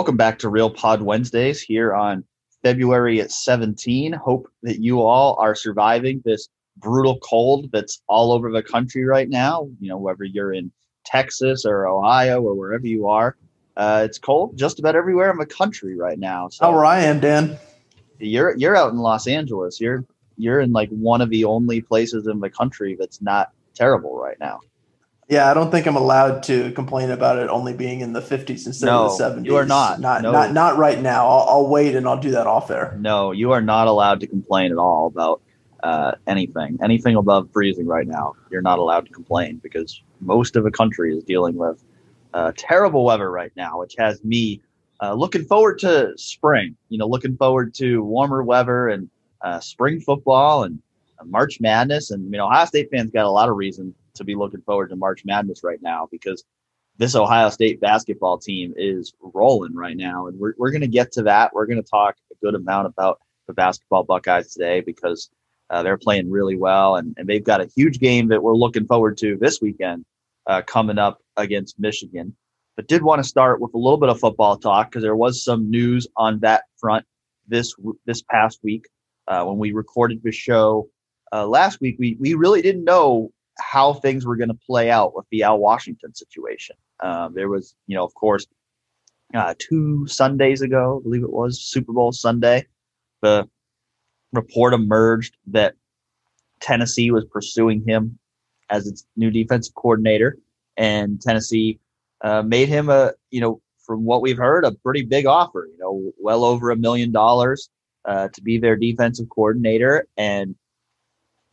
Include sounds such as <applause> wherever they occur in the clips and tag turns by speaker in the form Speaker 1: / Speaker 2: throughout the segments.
Speaker 1: Welcome back to Real Pod Wednesdays here on February at 17. Hope that you all are surviving this brutal cold that's all over the country right now. You know, whether you're in Texas or Ohio or wherever you are, uh, it's cold just about everywhere in the country right now.
Speaker 2: So oh, where I am, Dan.
Speaker 1: You're you're out in Los Angeles. You're you're in like one of the only places in the country that's not terrible right now.
Speaker 2: Yeah, I don't think I'm allowed to complain about it only being in the 50s instead no, of the 70s.
Speaker 1: You are not.
Speaker 2: Not
Speaker 1: no.
Speaker 2: not not right now. I'll, I'll, wait and I'll do that off air.
Speaker 1: No, you are not allowed to complain at all about uh, anything. Anything above freezing right now, you're not allowed to complain because most of the country is dealing with uh, terrible weather right now, which has me uh, looking forward to spring. You know, looking forward to warmer weather and uh, spring football and uh, March Madness. And you know, Ohio State fans got a lot of reason to be looking forward to March Madness right now because this Ohio State basketball team is rolling right now. And we're, we're going to get to that. We're going to talk a good amount about the basketball Buckeyes today because uh, they're playing really well. And, and they've got a huge game that we're looking forward to this weekend uh, coming up against Michigan. But did want to start with a little bit of football talk because there was some news on that front this this past week uh, when we recorded the show uh, last week. We we really didn't know how things were going to play out with the Al Washington situation. Um, there was, you know, of course, uh, two Sundays ago, I believe it was Super Bowl Sunday, the report emerged that Tennessee was pursuing him as its new defensive coordinator, and Tennessee uh, made him a, you know, from what we've heard, a pretty big offer. You know, well over a million dollars uh, to be their defensive coordinator, and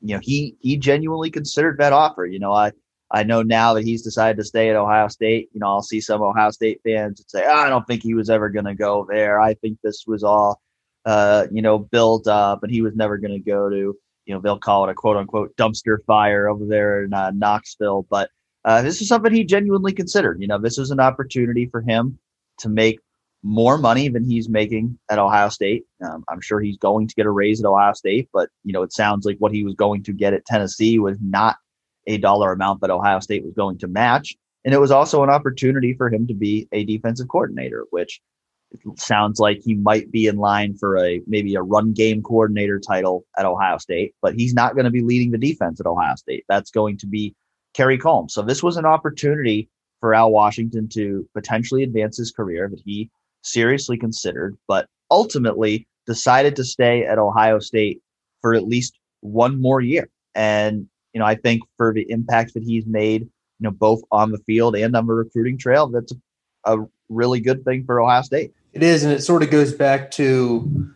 Speaker 1: you know, he he genuinely considered that offer. You know, I I know now that he's decided to stay at Ohio State. You know, I'll see some Ohio State fans and say, oh, I don't think he was ever going to go there. I think this was all, uh, you know, built up, and he was never going to go to. You know, they'll call it a quote unquote dumpster fire over there in uh, Knoxville, but uh, this is something he genuinely considered. You know, this is an opportunity for him to make more money than he's making at Ohio State. Um, I'm sure he's going to get a raise at Ohio State, but you know, it sounds like what he was going to get at Tennessee was not a dollar amount that Ohio State was going to match. And it was also an opportunity for him to be a defensive coordinator, which sounds like he might be in line for a maybe a run game coordinator title at Ohio State, but he's not going to be leading the defense at Ohio State. That's going to be Kerry Coombs. So this was an opportunity for Al Washington to potentially advance his career that he seriously considered, but ultimately decided to stay at Ohio State for at least one more year. And, you know, I think for the impact that he's made, you know, both on the field and on the recruiting trail, that's a, really good thing for Ohio State.
Speaker 2: It is. And it sort of goes back to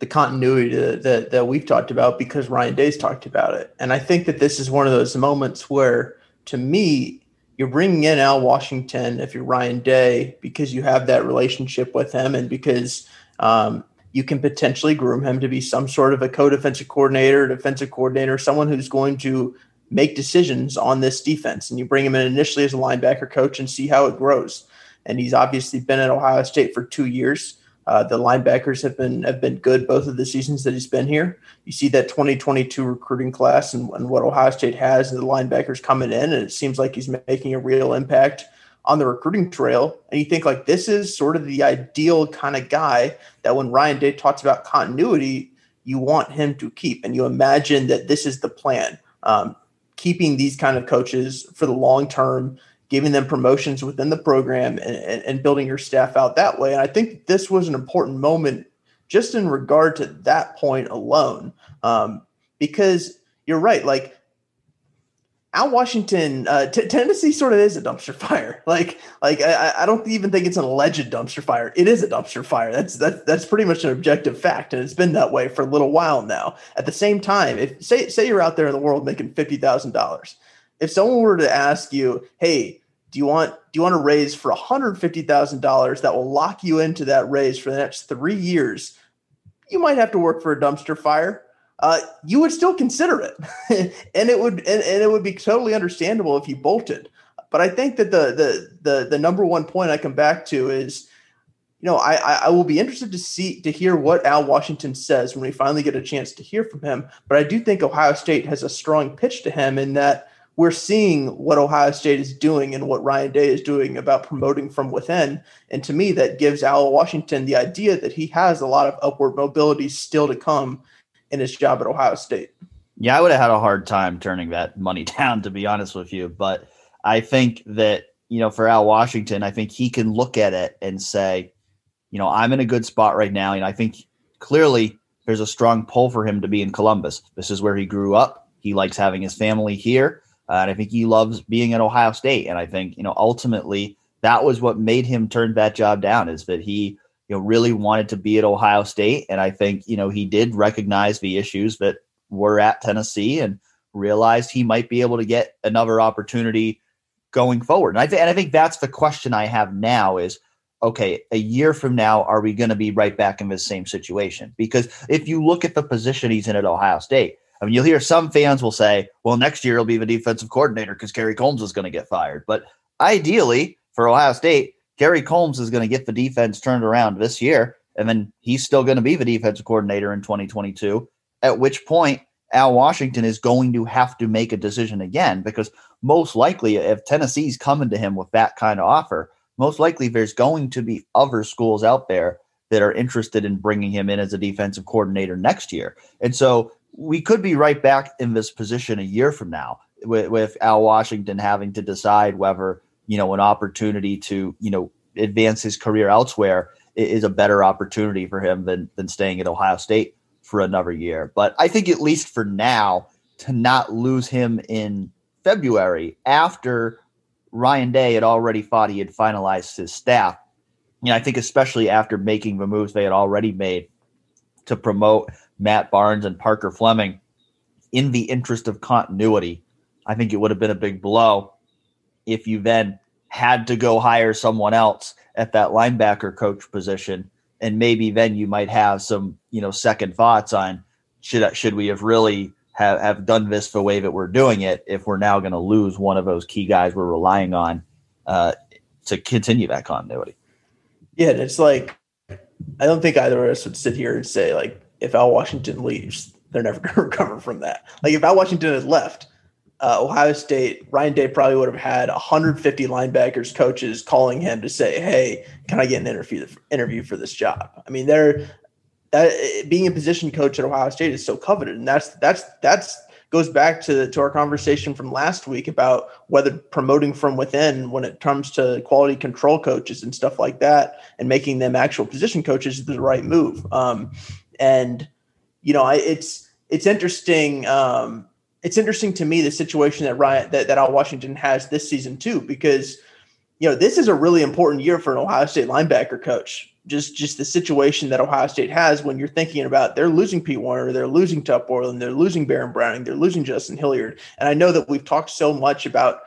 Speaker 2: the continuity that, that we've talked about because Ryan Day's talked about it. And I think that this is one of those moments where, to me, you're bringing in Al Washington if you're Ryan Day because you have that relationship with him and because um, you can potentially groom him to be some sort of a co-defensive coordinator, defensive coordinator, someone who's going to make decisions on this defense. And you bring him in initially as a linebacker coach and see how it grows. And he's obviously been at Ohio State for two years. Uh, the linebackers have been have been good both of the seasons that he's been here. You see that 2022 recruiting class and, and what Ohio State has and the linebackers coming in, and it seems like he's making a real impact on the recruiting trail. And you think like this is sort of the ideal kind of guy that when Ryan Day talks about continuity, you want him to keep, and you imagine that this is the plan. Um, keeping these kind of coaches for the long term giving them promotions within the program and, and, and, building your staff out that way. And I think this was an important moment just in regard to that point alone. Um, because you're right, like Al Washington, uh, t- Tennessee sort of is a dumpster <laughs> fire. Like, like I, I, don't even think it's an alleged dumpster fire. It is a dumpster fire. That's that's that's pretty much an objective fact, and it's been that way for a little while now. At the same time, if say say you're out there in the world making fifty thousand dollars, if someone were to ask you, "Hey, do you want do you want to raise for $150,000 that will lock you into that raise for the next 3 years? You might have to work for a dumpster fire. Uh, you would still consider it, <laughs> and it would and, and, it would be totally understandable if you bolted. But I think that the the the the number one point I come back to is, you know, I I will be interested to see to hear what Al Washington says when we finally get a chance to hear from him. But I do think Ohio State has a strong pitch to him in that we're seeing what Ohio State is doing and what Ryan Day is doing about promoting from within. And to me, that gives Al Washington the idea that he has a lot of upward mobility still to come in his job at Ohio State.
Speaker 1: Yeah, I would have had a hard time turning that money <laughs> down, to be honest with you. But I think that, you know, for Al Washington, I think he can look at it and say, you know, I'm in a good spot right now. And I think clearly there's a strong pull for him to be in Columbus. This is where he grew up. He likes having his family here. Uh, and I think he loves being at Ohio State. And I think, you know, ultimately that was what made him turn that job down is that he, you know, really wanted to be at Ohio State. And I think, you know, he did recognize the issues that were at Tennessee and realized he might be able to get another opportunity going forward. And I, th- and I think that's the question I have now is, okay, a year from now, are we going to be right back in the same situation? Because if you look at the position he's in at Ohio State, I mean, you'll hear some fans will say, well, next year he'll be the defensive coordinator because Kerry Coombs is going to get fired. But ideally, for Ohio State, Kerry Coombs is going to get the defense turned around this year, and then he's still going to be the defensive coordinator in 2022. At which point, Al Washington is going to have to make a decision again because most likely, if Tennessee's coming to him with that kind of offer, most likely there's going to be other schools out there that are interested in bringing him in as a defensive coordinator next year. And so we could be right back in this position a year from now with, with Al Washington having to decide whether, you know, an opportunity to, you know, advance his career elsewhere is a better opportunity for him than, than staying at Ohio State for another year. But I think at least for now, to not lose him in February after Ryan Day had already thought he had finalized his staff. You know, I think especially after making the moves they had already made to promote Matt Barnes and Parker Fleming in the interest of continuity, I think it would have been a big blow if you then had to go hire someone else at that linebacker coach position and maybe then you might have some, you know, second thoughts on should should we have really have, have done this the way that we're doing it if we're now going to lose one of those key guys we're relying on uh, to continue that continuity.
Speaker 2: Yeah, and it's like I don't think either of us would sit here and say like if Al Washington leaves, they're never <laughs> going to recover from that. Like if Al Washington had left, uh, Ohio State, Ryan Day probably would have had 150 linebackers coaches calling him to say, "Hey, can I get an interview interview for this job?" I mean, they're that being a position coach at Ohio State is so coveted, and that's that's that's goes back to to our conversation from last week about whether promoting from within when it comes to quality control coaches and stuff like that, and making them actual position coaches is the right move. Um, and you know, I, it's it's interesting. Um, it's interesting to me the situation that Ryan that, that Al Washington has this season too, because you know this is a really important year for an Ohio State linebacker coach just just the situation that Ohio State has when you're thinking about they're losing Pete Werner, they're losing Tuf Borland, they're losing Baron Browning, they're losing Justin Hilliard. And I know that we've talked so much about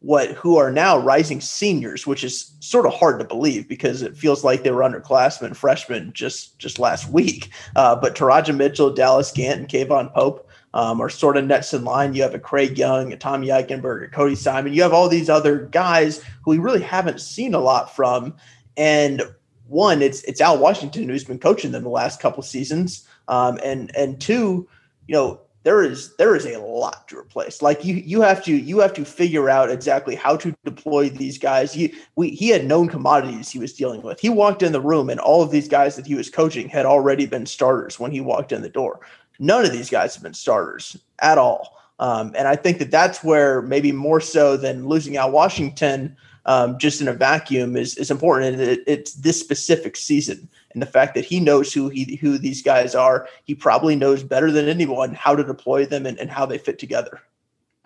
Speaker 2: what who are now rising seniors, which is sort of hard to believe because it feels like they were underclassmen, freshmen just just last week. Uh, but Teradja Mitchell, Dallas Gant, and K'Vaughan Pope um, are sort of next in line. You have a Craig Young, a Tommy Eichenberg, a Cody Simon. You have all these other guys who we really haven't seen a lot from. And one, it's it's Al Washington who's been coaching them the last couple seasons, um, and and two, you know, there is there is a lot to replace. Like you you have to you have to figure out exactly how to deploy these guys. He we he had known commodities he was dealing with. He walked in the room, and all of these guys that he was coaching had already been starters when he walked in the door. None of these guys have been starters at all. Um, and I think that that's where maybe more so than losing Al Washington um, just in a vacuum is is important. And it, it's this specific season and the fact that he knows who he who these guys are. He probably knows better than anyone how to deploy them and, and how they fit together.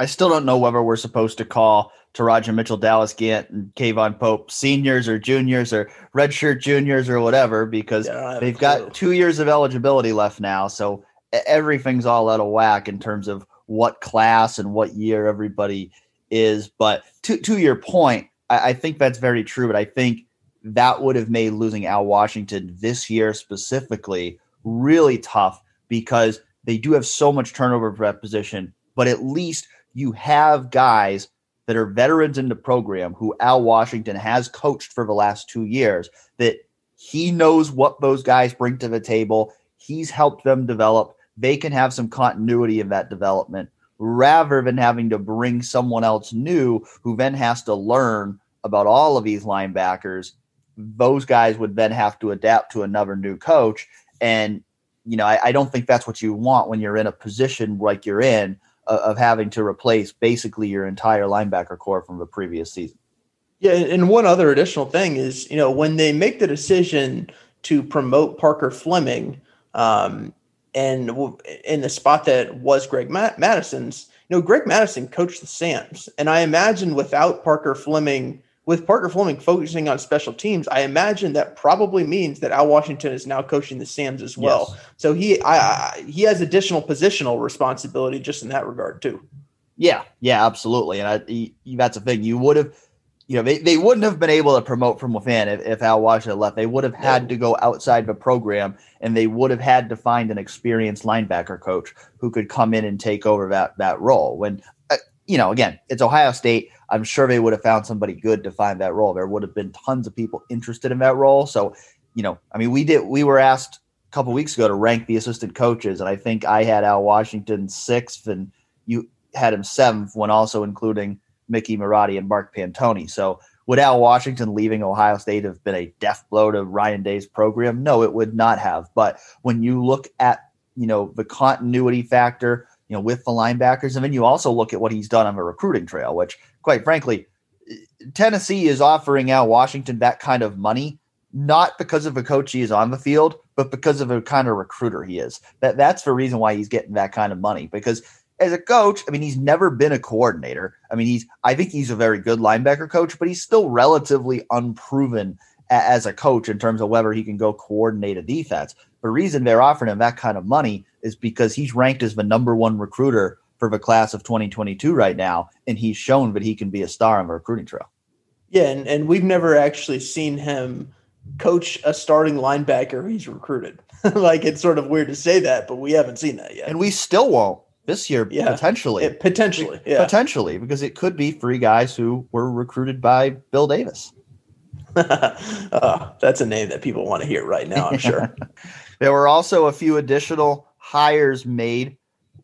Speaker 1: I still don't know whether we're supposed to call Teradja Mitchell, Dallas Gant, and K'Vaughan Pope seniors or juniors or redshirt juniors or whatever because yeah, they've got two years of eligibility left now. So everything's all out of whack in terms of what class and what year everybody is. But to to your point, I, I think that's very true, but I think that would have made losing Al Washington this year specifically really tough because they do have so much turnover for that position. But at least you have guys that are veterans in the program who Al Washington has coached for the last two years that he knows what those guys bring to the table. He's helped them develop. They can have some continuity in that development rather than having to bring someone else new who then has to learn about all of these linebackers. Those guys would then have to adapt to another new coach. And, you know, I, I don't think that's what you want when you're in a position like you're in uh, of having to replace basically your entire linebacker corps from the previous season.
Speaker 2: Yeah, and one other additional thing is, you know, when they make the decision to promote Parker Fleming, um, and in the spot that was Greg Mattison's, you know, Greg Mattison coached the Sams, and I imagine without Parker Fleming, with Parker Fleming focusing on special teams, I imagine that probably means that Al Washington is now coaching the Sams as well. Yes. So he, I, I, he has additional positional responsibility just in that regard too.
Speaker 1: Yeah, yeah, absolutely, and I, that's the thing. You would have you know, they, they wouldn't have been able to promote from within if, if Al Washington left. They would have had to go outside the program and they would have had to find an experienced linebacker coach who could come in and take over that, that role. When, uh, you know, again, it's Ohio State. I'm sure they would have found somebody good to find that role. There would have been tons of people interested in that role. So, you know, I mean, we did, we were asked a couple weeks ago to rank the assistant coaches, and I think I had Al Washington sixth and you had him seventh when also including Mickey Marotti and Mark Pantoni. So would Al Washington leaving Ohio State have been a death blow to Ryan Day's program? No, it would not have. But when you look at you know the continuity factor, you know with the linebackers, and then you also look at what he's done on the recruiting trail, which quite frankly, Tennessee is offering Al Washington that kind of money not because of a coach he is on the field, but because of the kind of recruiter he is. That that's the reason why he's getting that kind of money because as a coach, I mean, he's never been a coordinator. I mean, he's I think he's a very good linebacker coach, but he's still relatively unproven as a coach in terms of whether he can go coordinate a defense. The reason they're offering him that kind of money is because he's ranked as the number one recruiter for the class of 2022 right now, and he's shown that he can be a star on the recruiting trail.
Speaker 2: Yeah, and, and we've never actually seen him coach a starting linebacker he's recruited. <laughs> like it's sort of weird to say that, but we haven't seen that yet.
Speaker 1: And we still won't this year yeah. potentially.
Speaker 2: It, potentially, yeah.
Speaker 1: Potentially, because it could be three guys who were recruited by Bill Davis.
Speaker 2: oh, <laughs> that's a name that people want to hear right now, I'm sure. <laughs>
Speaker 1: there were also a few additional hires made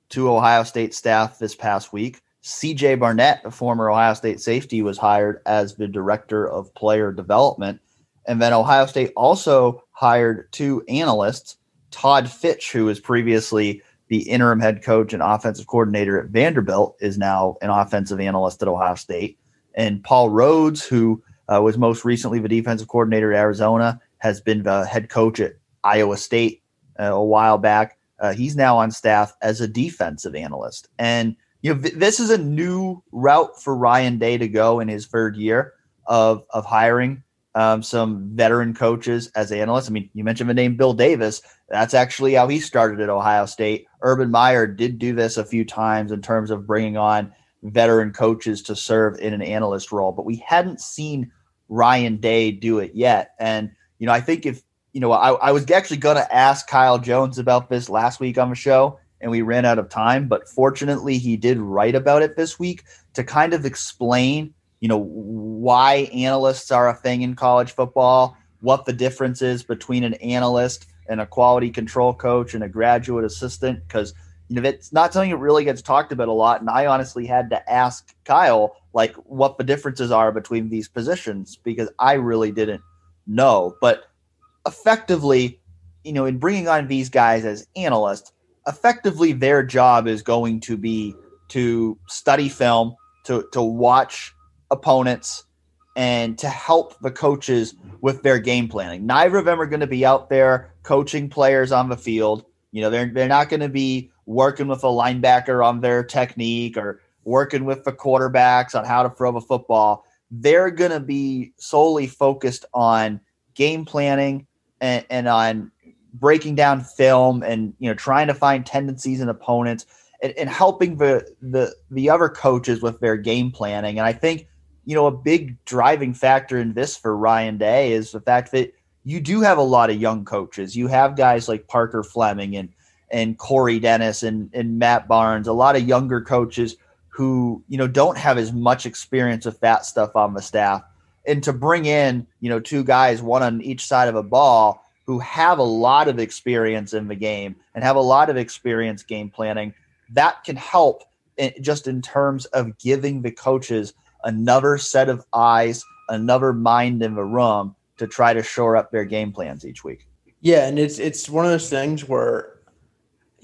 Speaker 1: to Ohio State staff this past week. CJ Barnett, a former Ohio State safety, was hired as the director of player development. And then Ohio State also hired two analysts, Todd Fitch, who was previously the interim head coach and offensive coordinator at Vanderbilt, is now an offensive analyst at Ohio State. And Paul Rhoads, who uh, was most recently the defensive coordinator at Arizona, has been the head coach at Iowa State uh, a while back. Uh, he's now on staff as a defensive analyst. And you know, this is a new route for Ryan Day to go in his third year of of hiring um, some veteran coaches as analysts. I mean, you mentioned the name Bill Davis. That's actually how he started at Ohio State. Urban Meyer did do this a few times in terms of bringing on veteran coaches to serve in an analyst role, but we hadn't seen Ryan Day do it yet. And, you know, I think if, you know, I, I was actually going to ask Kyle Jones about this last week on the show, and we ran out of time, but fortunately, he did write about it this week to kind of explain you know why analysts are a thing in college football what the difference is between an analyst and a quality control coach and a graduate assistant because you know it's not something that really gets talked about a lot and i honestly had to ask kyle like what the differences are between these positions because i really didn't know but effectively you know in bringing on these guys as analysts effectively their job is going to be to study film to to watch opponents and to help the coaches with their game planning. Neither of them are going to be out there coaching players on the field. You know, they're they're not going to be working with a linebacker on their technique or working with the quarterbacks on how to throw the football. They're going to be solely focused on game planning and, and on breaking down film and you know trying to find tendencies in opponents and, and helping the the the other coaches with their game planning. And I think you know, a big driving factor in this for Ryan Day is the fact that you do have a lot of young coaches. You have guys like Parker Fleming and and Corey Dennis and, and Matt Barnes, a lot of younger coaches who, you know, don't have as much experience with that stuff on the staff. And to bring in, you know, two guys, one on each side of a ball, who have a lot of experience in the game and have a lot of experience game planning, that can help just in terms of giving the coaches another set of eyes, another mind in the room to try to shore up their game plans each week.
Speaker 2: Yeah, and it's it's one of those things where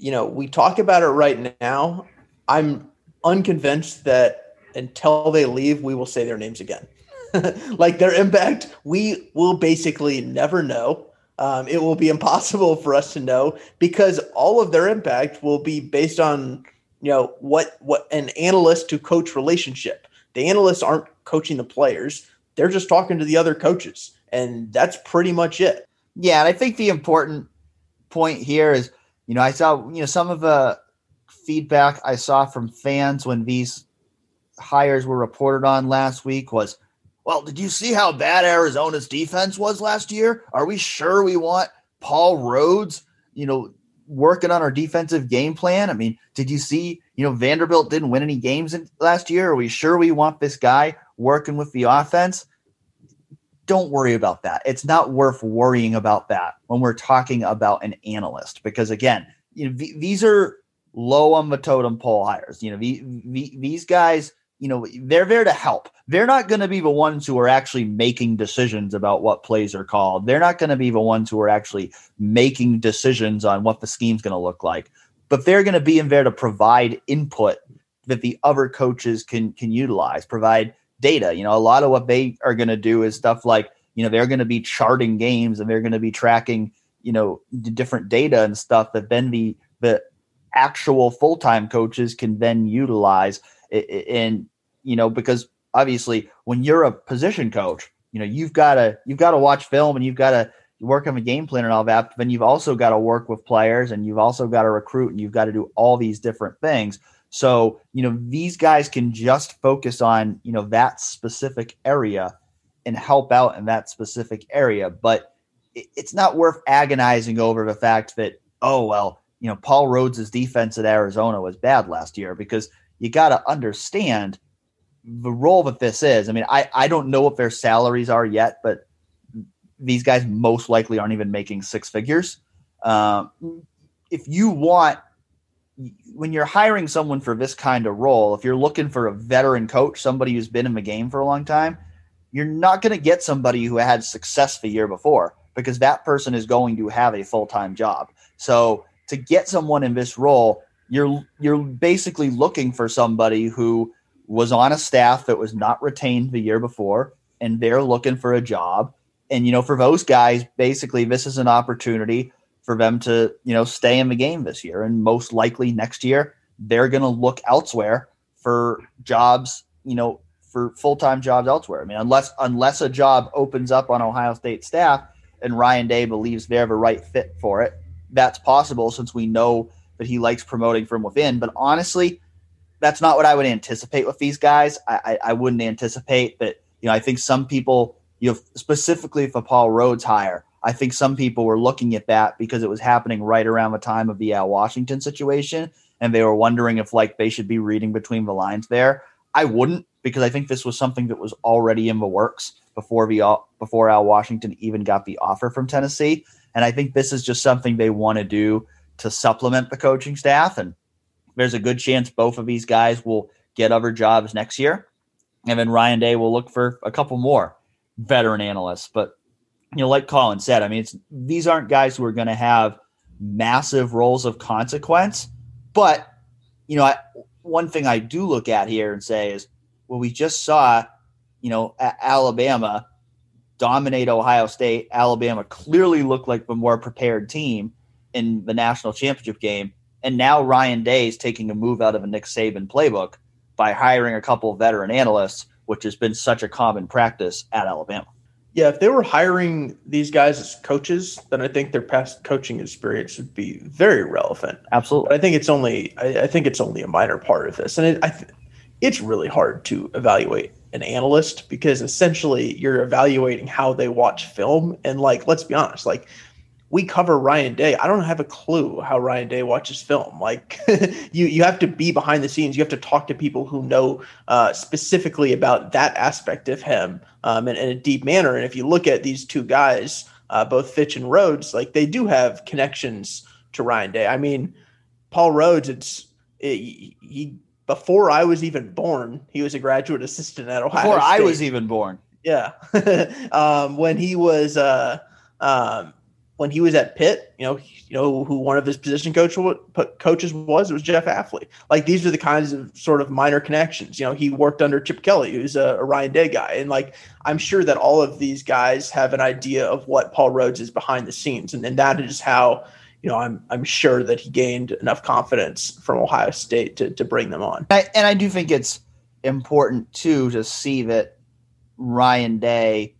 Speaker 2: you know, we talk about it right now. I'm unconvinced that until they leave, we will say their names again. <laughs> like their impact, we will basically never know. Um, it will be impossible for us to know because all of their impact will be based on you know what what an analyst to coach relationship. The analysts aren't coaching the players; they're just talking to the other coaches, and that's pretty much it.
Speaker 1: Yeah, and I think the important point here is, you know, I saw you know some of the feedback I saw from fans when these hires were reported on last week was well, did you see how bad Arizona's defense was last year? Are we sure we want Paul Rhoads, you know, working on our defensive game plan? I mean, did you see, you know, Vanderbilt didn't win any games in, last year? Are we sure we want this guy working with the offense? Don't worry about that. It's not worth worrying about that when we're talking about an analyst because again, you know, these are low on the totem pole hires. You know, these guys you know, they're there to help. They're not going to be the ones who are actually making decisions about what plays are called. They're not going to be the ones who are actually making decisions on what the scheme's going to look like. But they're going to be in there to provide input that the other coaches can can utilize, provide data. You know, a lot of what they are going to do is stuff like, you know, they're going to be charting games and they're going to be tracking, you know, different data and stuff that then the the actual full-time coaches can then utilize and you know, because obviously when you're a position coach, you know, you've got to you've got to watch film and you've got to work on the game plan and all that. But then you've also got to work with players and you've also got to recruit and you've got to do all these different things. So, you know, these guys can just focus on, you know, that specific area and help out in that specific area. But it's not worth agonizing over the fact that, oh, well, you know, Paul Rhoads' defense at Arizona was bad last year because you got to understand the role that this is. I mean, I, I don't know what their salaries are yet, but these guys most likely aren't even making six figures. Um, if you want, when you're hiring someone for this kind of role, if you're looking for a veteran coach, somebody who's been in the game for a long time, you're not going to get somebody who had success the year before because that person is going to have a full time job. So to get someone in this role, you're you're basically looking for somebody who was on a staff that was not retained the year before and they're looking for a job. And you know for those guys basically this is an opportunity for them to you know stay in the game this year. And most likely next year they're going to look elsewhere for jobs you know for full-time jobs elsewhere. I mean unless unless a job opens up on ohio state staff and ryan day believes they're the right fit for it that's possible since we know that he likes promoting from within. But honestly that's not what I would anticipate with these guys. I, I, I wouldn't anticipate that. You know, I think some people, you know, specifically for Paul Rhoads hire, I think some people were looking at that because it was happening right around the time of the Al Washington situation, and they were wondering if like they should be reading between the lines there. I wouldn't because I think this was something that was already in the works before the before Al Washington even got the offer from Tennessee, and I think this is just something they want to do to supplement the coaching staff and there's a good chance both of these guys will get other jobs next year. And then Ryan Day will look for a couple more veteran analysts. But, you know, like Colin said, I mean, it's, these aren't guys who are going to have massive roles of consequence. But, you know, I, one thing I do look at here and say is, well, we just saw, you know, Alabama dominate Ohio State. Alabama clearly looked like the more prepared team in the national championship game. And now Ryan Day is taking a move out of a Nick Saban playbook by hiring a couple of veteran analysts, which has been such a common practice at Alabama.
Speaker 2: Yeah, if they were hiring these guys as coaches, then I think their past coaching experience would be very relevant.
Speaker 1: Absolutely,
Speaker 2: but I think it's only I, I, think it's only a minor part of this, and it, I th- it's really hard to evaluate an analyst because essentially you're evaluating how they watch film, and like let's be honest, like we cover Ryan Day. I don't have a clue how Ryan Day watches film. Like <laughs> you, you have to be behind the scenes. You have to talk to people who know uh, specifically about that aspect of him um, in, in, a deep manner. And if you look at these two guys, uh, both Fitch and Rhoads, like they do have connections to Ryan Day. I mean, Paul Rhoads, it's it, he before I was even born, he was a graduate assistant at Ohio.
Speaker 1: Before
Speaker 2: State.
Speaker 1: I was even born.
Speaker 2: Yeah. <laughs> um, when he was uh, um, when he was at Pitt, you know, you know who one of his position coach coaches was. It was Jeff Hafley. Like these are the kinds of sort of minor connections. You know, he worked under Chip Kelly, who's a, a Ryan Day guy, and like I'm sure that all of these guys have an idea of what Paul Rhoads is behind the scenes, and, and that is how you know I'm I'm sure that he gained enough confidence from Ohio State to to bring them on.
Speaker 1: I, and I do think it's important too to see that Ryan Day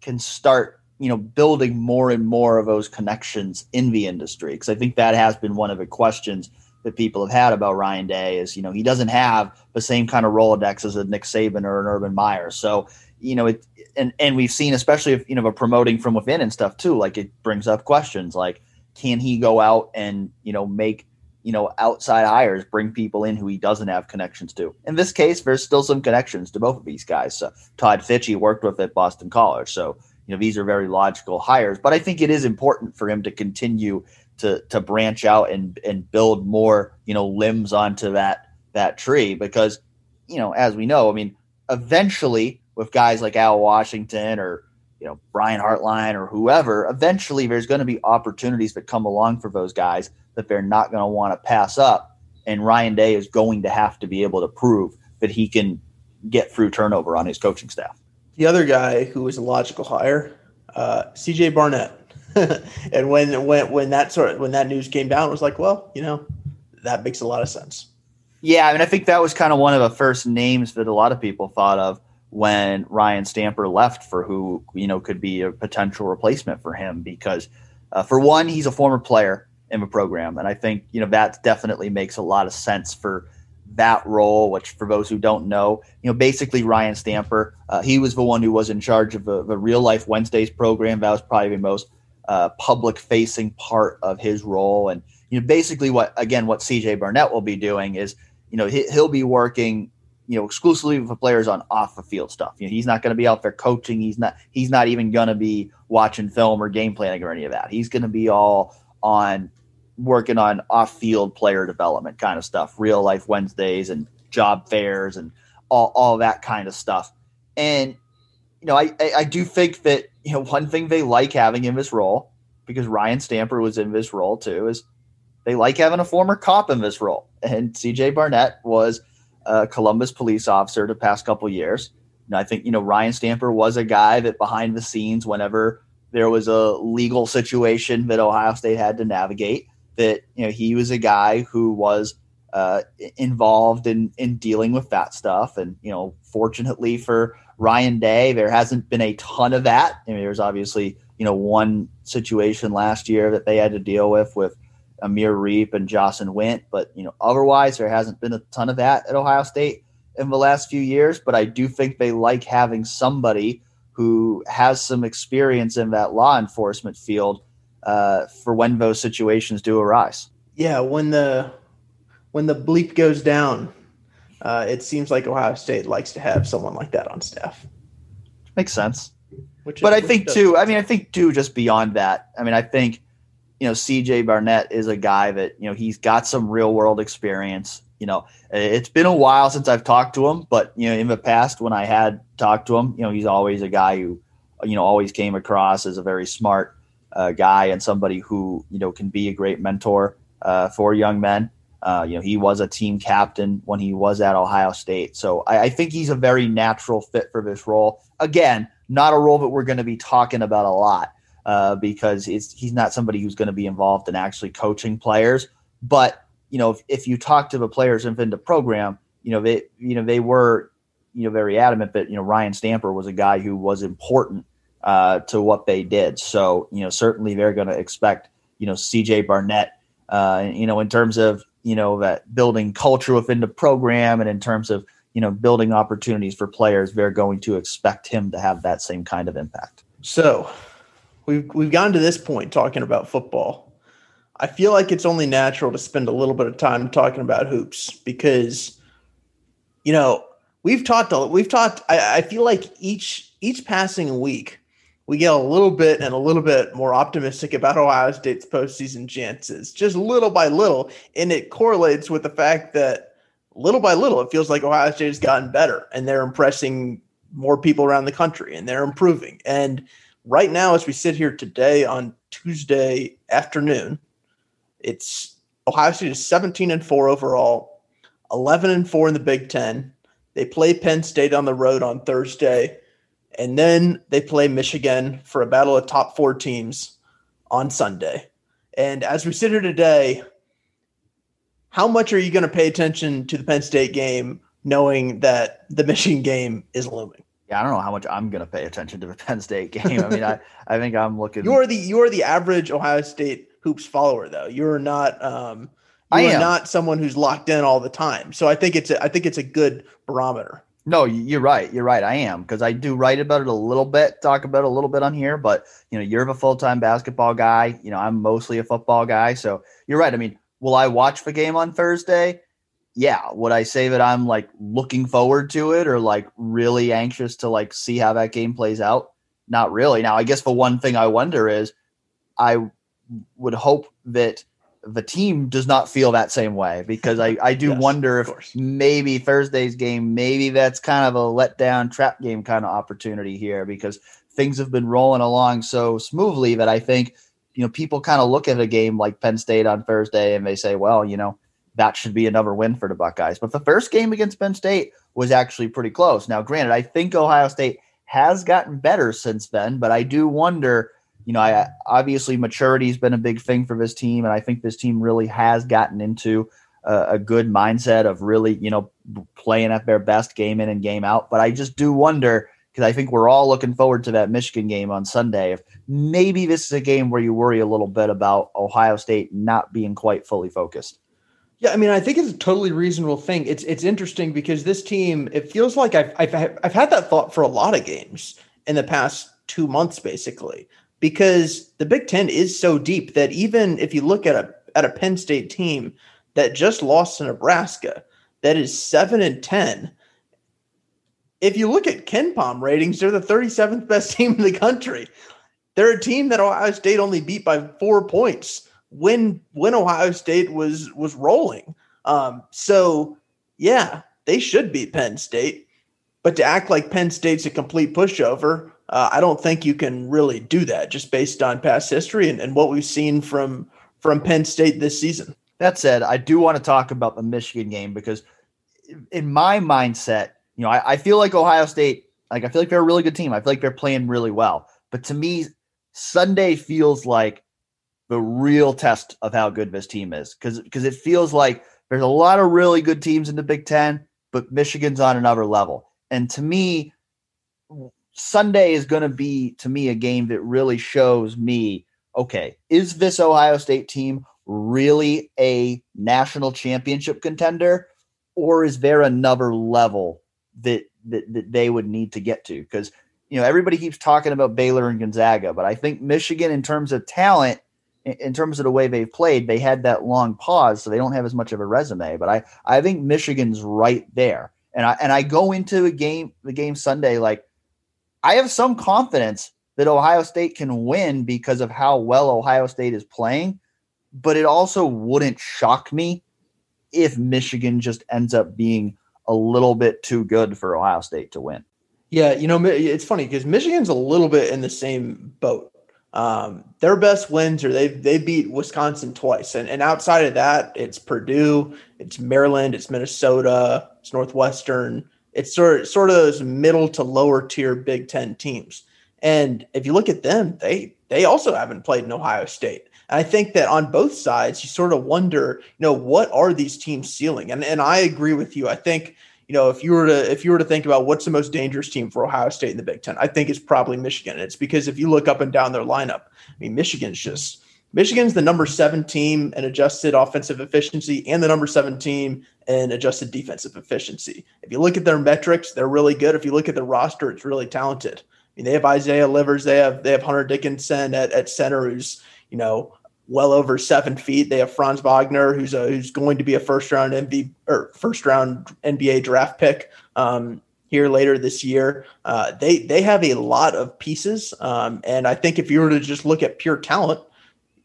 Speaker 1: can start you know building more and more of those connections in the industry. Because I think that has been one of the questions that people have had about Ryan Day is you know he doesn't have the same kind of Rolodex as a Nick Saban or an Urban Meyer. So you know it and and we've seen especially if you know promoting from within and stuff too like it brings up questions like can he go out and you know make you know outside hires bring people in who he doesn't have connections to? In this case there's still some connections to both of these guys. So todd fitchie worked with at boston college. So you know these are very logical hires but i think it is important for him to continue to to branch out and and build more you know limbs onto that that tree because you know as we know i mean eventually with guys like al washington or you know brian hartline or whoever eventually there's going to be opportunities that come along for those guys that they're not going to want to pass up. And ryan day is going to have to be able to prove that he can get through turnover on his coaching staff
Speaker 2: the other guy who was a logical hire, uh, CJ Barnett. <laughs> and when when when that sort of when that news came down, it was like, well, you know, that makes a lot of sense.
Speaker 1: Yeah, I mean, I think that was kind of one of the first names that a lot of people thought of when Ryan Stamper left for who you know could be a potential replacement for him because, uh, for one, he's a former player in the program, and I think you know that definitely makes a lot of sense for that role, which for those who don't know, you know, basically Ryan Stamper, uh, he was the one who was in charge of the, Real Life Wednesdays program. That was probably the most uh, public facing part of his role. And, you know, basically what, again, what CJ Barnett will be doing is, you know, he, he'll be working, you know, exclusively with the players on off the field stuff. You know, he's not going to be out there coaching. He's not, he's not even going to be watching film or game planning or any of that. He's going to be all on working on off-field player development kind of stuff, real life Wednesdays and job fairs and all, all that kind of stuff. And you know, I, I, I do think that you know one thing they like having in this role because Ryan Stamper was in this role too is they like having a former cop in this role. And CJ Barnett was a Columbus police officer the past couple years. And I think you know Ryan Stamper was a guy that behind the scenes, whenever there was a legal situation that Ohio State had to navigate, that you know he was a guy who was uh, involved in in dealing with that stuff, and you know, fortunately for Ryan Day, there hasn't been a ton of that. I mean, there's obviously you know one situation last year that they had to deal with with Amir Riep and Jahsen Wint, but you know, otherwise there hasn't been a ton of that at Ohio State in the last few years. But I do think they like having somebody who has some experience in that law enforcement field uh, for when those situations do arise.
Speaker 2: Yeah, when the when the bleep goes down, uh, it seems like Ohio State likes to have someone like that on staff.
Speaker 1: Makes sense. Which but is, I think too. I mean, I think too. Just beyond that, I mean, I think you know C.J. Barnett is a guy that you know he's got some real world experience. You know, it's been a while since I've talked to him, but you know, in the past when I had talked to him, you know, he's always a guy who you know always came across as a very smart uh, guy and somebody who you know can be a great mentor uh, for young men. Uh, you know, he was a team captain when he was at Ohio State, so I, I think he's a very natural fit for this role. Again, not a role that we're going to be talking about a lot uh, because he's not somebody who's going to be involved in actually coaching players. But you know, if, if you talk to the players within the program, you know they you know they were you know very adamant that you know Ryan Stamper was a guy who was important uh, to what they did. So, you know, certainly they're going to expect, you know, CJ Barnett, uh, you know, in terms of, you know, that building culture within the program and in terms of, you know, building opportunities for players, they're going to expect him to have that same kind of impact.
Speaker 2: So we've, we've gotten to this point talking about football. I feel like it's only natural to spend a little bit of time talking about hoops because, you know, we've talked, we've talked, I, I feel like each, each passing week, we get a little bit and a little bit more optimistic about Ohio State's postseason chances, just little by little. And it correlates with the fact that little by little, it feels like Ohio State has gotten better and they're impressing more people around the country and they're improving. And right now, as we sit here today on Tuesday afternoon, it's Ohio State is 17 and 4 overall, 11 and 4 in the Big Ten. They play Penn State on the road on Thursday, and then they play Michigan for a battle of top four teams on Sunday. And as we sit here today, how much are you going to pay attention to the Penn State game knowing that the Michigan game is looming?
Speaker 1: Yeah, I don't know how much I'm going to pay attention to the Penn State game. I mean, I, I think I'm looking.
Speaker 2: You're the you're the average Ohio State hoops follower, though. You're not. Um, you
Speaker 1: I
Speaker 2: are
Speaker 1: am.
Speaker 2: not someone who's locked in all the time. So I think it's a, I think it's a good barometer.
Speaker 1: No, you're right. You're right. I am because I do write about it a little bit, talk about it a little bit on here. But you know, you're a full time basketball guy. You know, I'm mostly a football guy. So you're right. I mean, will I watch the game on Thursday? Yeah. Would I say that I'm like looking forward to it or like really anxious to like see how that game plays out? Not really. Now, I guess the one thing I wonder is, I would hope that the team does not feel that same way because I, I do
Speaker 2: Yes,
Speaker 1: wonder if maybe Thursday's game, maybe that's kind of a letdown trap game kind of opportunity here because things have been rolling along so smoothly that I think, you know, people kind of look at a game like Penn State on Thursday and they say, well, you know, that should be another win for the Buckeyes. But the first game against Penn State was actually pretty close. Now, granted, I think Ohio State has gotten better since then, but I do wonder you know, I obviously maturity has been a big thing for this team, and I think this team really has gotten into a, a good mindset of really, you know, playing at their best game in and game out. But I just do wonder because I think we're all looking forward to that Michigan game on Sunday. If maybe this is a game where you worry a little bit about Ohio State not being quite fully focused.
Speaker 2: Yeah, I mean, I think it's a totally reasonable thing. It's it's interesting because this team, it feels like I've I've I've had that thought for a lot of games in the past two months, basically, because the Big Ten is so deep that even if you look at a at a Penn State team that just lost to Nebraska, that is seven and ten. If you look at KenPom ratings, they're the 37th best <laughs> team in the country. They're a team that Ohio State only beat by four points when when Ohio State was was rolling. Um, so yeah, they should beat Penn State. But to act like Penn State's a complete pushover, uh, I don't think you can really do that just based on past history and, and what we've seen from from Penn State this season.
Speaker 1: That said, I do want to talk about the Michigan game because, in my mindset, you know, I, I feel like Ohio State, like I feel like they're a really good team. I feel like they're playing really well. But to me, Sunday feels like the real test of how good this team is because because it feels like there's a lot of really good teams in the Big Ten, but Michigan's on another level. And to me, Sunday is going to be to me a game that really shows me okay, is this Ohio State team really a national championship contender, or is there another level that that, that they would need to get to? Because you know everybody keeps talking about Baylor and Gonzaga, but I think Michigan, in terms of talent, in, terms of the way they've played, they had that long pause, so they don't have as much of a resume. But I I think Michigan's right there, and I and I go into a game the game Sunday like I have some confidence that Ohio State can win because of how well Ohio State is playing, but it also wouldn't shock me if Michigan just ends up being a little bit too good for Ohio State to win.
Speaker 2: Yeah, you know, it's funny because Michigan's a little bit in the same boat. Um, their best wins are they they beat Wisconsin twice, and, and outside of that, it's Purdue, it's Maryland, it's Minnesota, it's Northwestern. It's sort of, sort of those middle to lower tier Big Ten teams. And if you look at them, they they also haven't played in Ohio State. And I think that on both sides, you sort of wonder, you know, what are these teams ceiling? And and I agree with you. I think you know, if you were to if you were to think about what's the most dangerous team for Ohio State in the Big Ten, I think it's probably Michigan. It's because if you look up and down their lineup, I mean, Michigan's just Michigan's the number seven team in adjusted offensive efficiency and the number seven team in adjusted defensive efficiency. If you look at their metrics, they're really good. If you look at the roster, it's really talented. I mean, they have Isaiah Livers, they have they have Hunter Dickinson at, at center, who's you know well over seven feet. They have Franz Wagner, who's a, who's going to be a first round MV or first round NBA draft pick um, here later this year. Uh, they they have a lot of pieces, um, and I think if you were to just look at pure talent,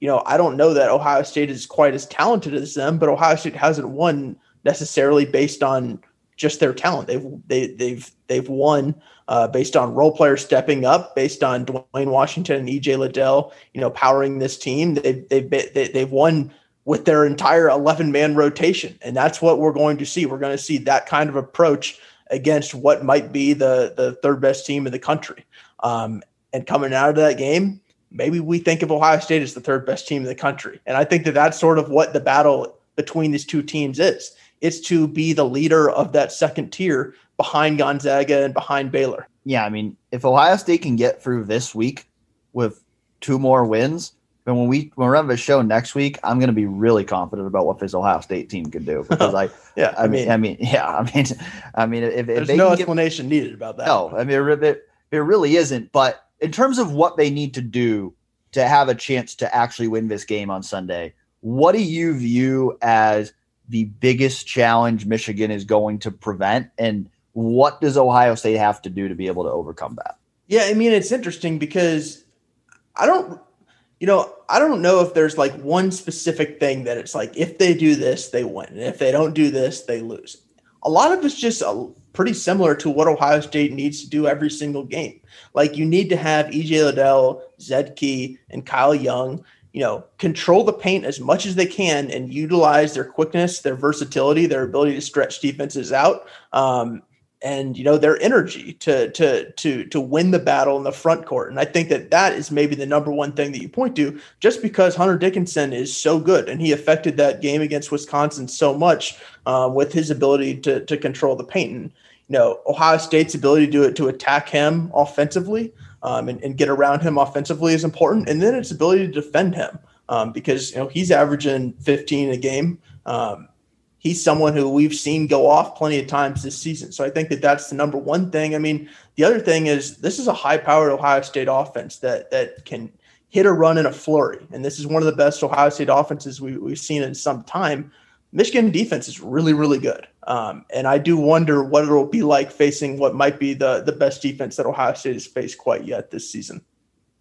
Speaker 2: you know, I don't know that Ohio State is quite as talented as them, but Ohio State hasn't won necessarily based on just their talent. They've they, they've they've won uh, based on role players stepping up, based on Duane Washington and EJ Liddell, you know, powering this team. They've they've they, they've won with their entire 11 man rotation, and that's what we're going to see. We're going to see that kind of approach against what might be the the third best team in the country. Um, and coming out of that game, maybe we think of Ohio State as the third best team in the country. And I think that that's sort of what the battle between these two teams is. It's to be the leader of that second tier behind Gonzaga and behind Baylor.
Speaker 1: Yeah, I mean, if Ohio State can get through this week with two more wins, then when we when we run the show next week, I'm going to be really confident about what this Ohio State team can do <laughs> because I,
Speaker 2: yeah,
Speaker 1: I mean, I mean, <laughs> yeah, I mean, I mean, if, if
Speaker 2: there's no
Speaker 1: can get-
Speaker 2: explanation needed about that.
Speaker 1: no, I mean, it, it, it really isn't. But in terms of what they need to do to have a chance to actually win this game on Sunday, what do you view as the biggest challenge Michigan is going to prevent? And what does Ohio State have to do to be able to overcome that?
Speaker 2: Yeah, I mean it's interesting because I don't you know, I don't know if there's like one specific thing that it's like if they do this, they win. And if they don't do this, they lose. A lot of it's just a, pretty similar to what Ohio State needs to do every single game. Like you need to have EJ Liddell, Zed Key, and Kyle Young, you know, control the paint as much as they can and utilize their quickness, their versatility, their ability to stretch defenses out. Um, and you know their energy to to to to win the battle in the front court. And I think that that is maybe the number one thing that you point to, just because Hunter Dickinson is so good and he affected that game against Wisconsin so much um, with his ability to to control the paint. And, you know Ohio State's ability to do it to attack him offensively um, and, and, get around him offensively is important, and then its ability to defend him um, because you know he's averaging 15 a game. Um, he's someone who we've seen go off plenty of times this season. So I think that that's the number one thing. I mean, the other thing is this is a high-powered Ohio State offense that that can hit a run in a flurry, and this is one of the best Ohio State offenses we, we've seen in some time. Michigan defense is really, really good, um, and I do wonder what it'll be like facing what might be the the best defense that Ohio State has faced quite yet this season.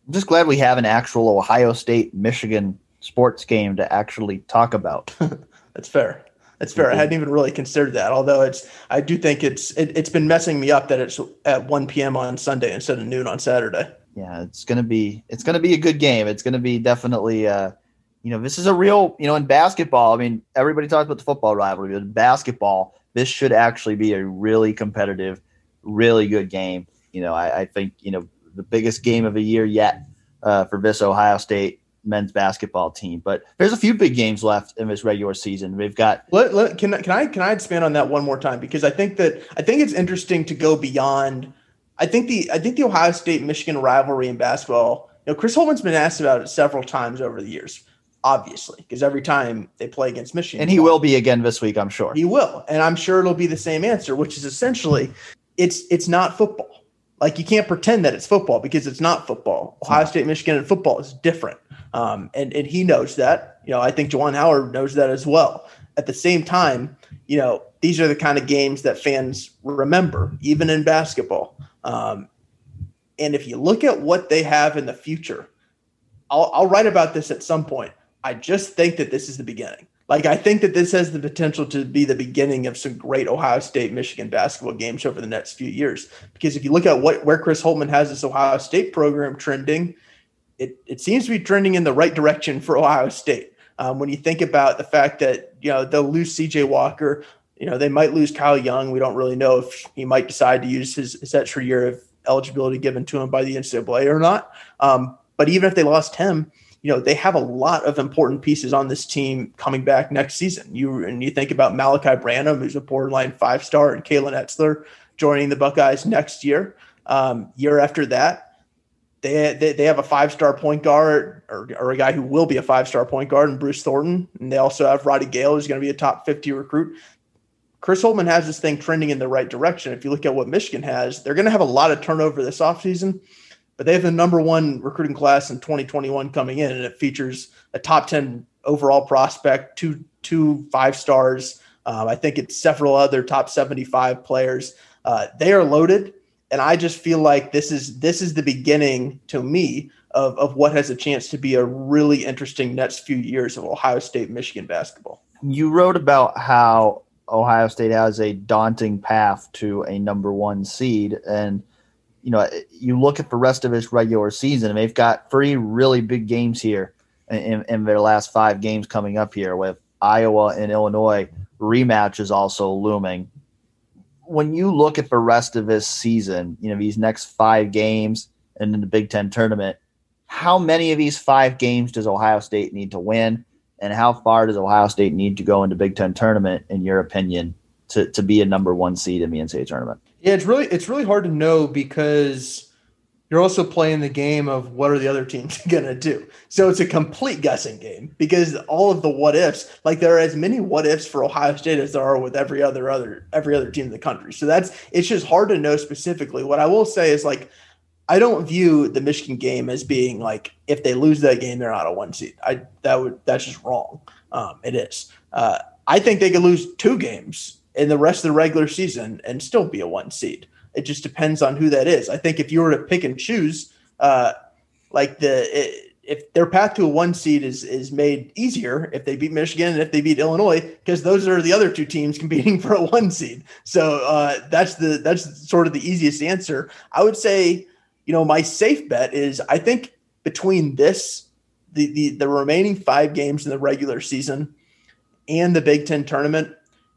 Speaker 1: I'm just glad we have an actual Ohio State Michigan sports game to actually talk about. <laughs>
Speaker 2: That's fair. That's fair. I hadn't even really considered that. Although it's, I do think it's it, has been messing me up that it's at 1 p.m. on Sunday instead of noon on Saturday.
Speaker 1: Yeah, it's gonna be it's gonna be a good game. It's gonna be definitely, uh, you know, this is a real, you know, in basketball. I mean, everybody talks about the football rivalry, but basketball, this should actually be a really competitive, really good game. You know, I, I think you know the biggest game of the year yet uh, for this Ohio State men's basketball team. But there's a few big games left in this regular season. We've got.
Speaker 2: Let, let, can can I can I expand on that one more time because I think that I think it's interesting to go beyond. I think the I think the Ohio State Michigan rivalry in basketball. You know, Chris Holtmann's been asked about it several times over the years. Obviously, because every time they play against Michigan,
Speaker 1: and he will be again this week, I'm sure.
Speaker 2: He will, and I'm sure it'll be the same answer, which is essentially, it's it's not football. Like you can't pretend that it's football because it's not football. Ohio State, Michigan, and football is different. Um, and, and he knows that. You know, I think Juwan Howard knows that as well. At the same time, you know, these are the kind of games that fans remember, even in basketball. Um, and if you look at what they have in the future, I'll, I'll write about this at some point. I just think that this is the beginning. Like, I think that this has the potential to be the beginning of some great Ohio State Michigan basketball games over the next few years. Because if you look at what where Chris Holtmann has this Ohio State program trending, it, it seems to be trending in the right direction for Ohio State. Um, when you think about the fact that you know they'll lose C.J. Walker, you know they might lose Kyle Young. We don't really know if he might decide to use his, his extra year of eligibility given to him by the NCAA or not. Um, but even if they lost him, you know they have a lot of important pieces on this team coming back next season. You and you think about Malaki Branham, who's a borderline five star, and Kalen Etzler joining the Buckeyes next year. Um, year after that, they, they, they have a five star point guard or, or a guy who will be a five star point guard and Bruce Thornton. And they also have Roddy Gayle, who's going to be a top 50 recruit. Chris Holtmann has this thing trending in the right direction. If you look at what Michigan has, they're going to have a lot of turnover this offseason, but they have the number one recruiting class in 2021 coming in, and it features a top 10 overall prospect, two, two five stars. Um, I think it's several other top 75 players. Uh, they are loaded and I just feel like this is this is the beginning to me of, of what has a chance to be a really interesting next few years of Ohio State Michigan basketball.
Speaker 1: You wrote about how Ohio State has a daunting path to a number one seed. And, you know, you look at the rest of this regular season, and they've got three really big games here in, in their last five games coming up here with Iowa and Illinois. Rematch is also looming. When you look at the rest of this season, you know, these next five games and in the Big Ten tournament, how many of these five games does Ohio State need to win? And how far does Ohio State need to go into Big Ten tournament, in your opinion, to, to be a number one seed in the NCAA tournament?
Speaker 2: Yeah, it's really it's really hard to know because you're also playing the game of what are the other teams <laughs> going to do. So it's a complete guessing game because all of the what ifs, like there are as many what ifs for Ohio State as there are with every other other every other team in the country. So that's it's just hard to know specifically. What I will say is like I don't view the Michigan game as being like if they lose that game they're not a one seed. I that would that's just wrong. Um, it is. Uh, I think they could lose two games in the rest of the regular season and still be a one seed. It just depends on who that is. I think if you were to pick and choose, uh, like the it, if their path to a one seed is is made easier if they beat Michigan and if they beat Illinois, because those are the other two teams competing <laughs> for a one seed. So uh, that's the that's sort of the easiest answer. I would say, you know, my safe bet is I think between this the the, the remaining five games in the regular season and the Big Ten tournament,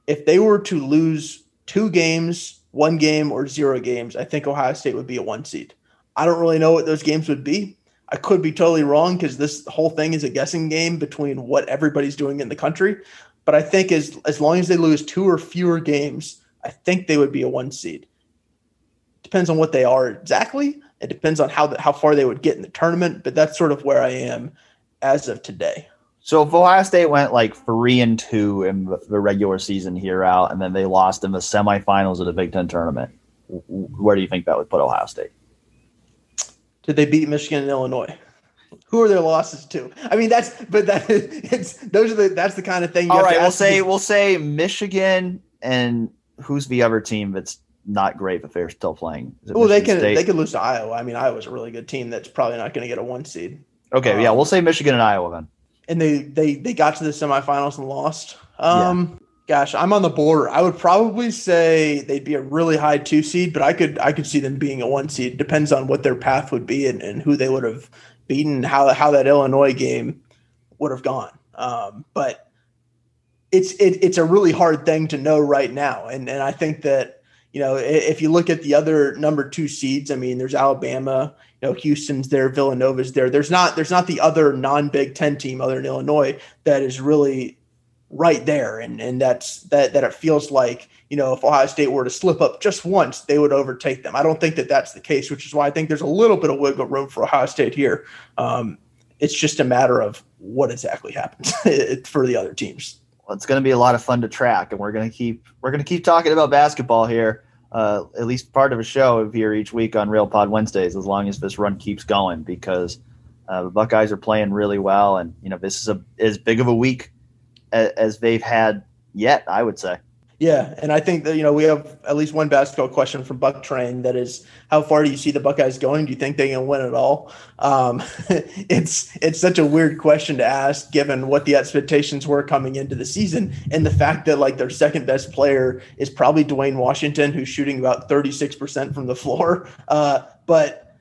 Speaker 2: if they were to lose two games one game or zero games, I think Ohio State would be a one seed. I don't really know what those games would be. I could be totally wrong because this whole thing is a guessing game between what everybody's doing in the country. But I think as as long as they lose two or fewer games, I think they would be a one seed. Depends on what they are exactly. It depends on how the, how far they would get in the tournament. But that's sort of where I am as of today.
Speaker 1: So if Ohio State went like three and two in the regular season here out, and then they lost in the semifinals of the Big Ten tournament, where do you think that would put Ohio State?
Speaker 2: Did they beat Michigan and Illinois? Who are their losses to? I mean, that's but that <laughs> it's those are the that's the kind of thing.
Speaker 1: All right, we'll say we'll say Michigan and who's the other team that's not great but they're still playing.
Speaker 2: Well, they can State? they could lose to Iowa. I mean, Iowa's a really good team that's probably not going to get a one seed.
Speaker 1: Okay, um, yeah, we'll say Michigan and Iowa then
Speaker 2: and they they they got to the semifinals and lost. Um, yeah. Gosh, I'm on the border. I would probably say they'd be a really high two seed, but I could I could see them being a one seed. Depends on what their path would be and, and who they would have beaten, how how that Illinois game would have gone. Um, but it's it, it's a really hard thing to know right now, and and I think that you know if you look at the other number two seeds, I mean, there's Alabama, know, Houston's there, Villanova's there. There's not there's not the other non Big Ten team other than Illinois that is really right there, and and that's that that it feels like you know if Ohio State were to slip up just once, they would overtake them. I don't think that that's the case, which is why I think there's a little bit of wiggle room for Ohio State here. Um, it's just a matter of what exactly happens <laughs> for the other teams.
Speaker 1: Well, it's going to be a lot of fun to track, and we're going to keep we're going to keep talking about basketball here uh, at least part of a show here each week on Real Pod Wednesdays, as long as this run keeps going, because uh, the Buckeyes are playing really well, and you know this is a as big of a week as, as they've had yet, I would say.
Speaker 2: Yeah, and I think that you know we have at least one basketball question from Buck Train that is, how far do you see the Buckeyes going? Do you think they can win it all? Um, <laughs> it's it's such a weird question to ask given what the expectations were coming into the season and the fact that like their second best player is probably Duane Washington, who's shooting about thirty six percent from the floor. <laughs> Uh, but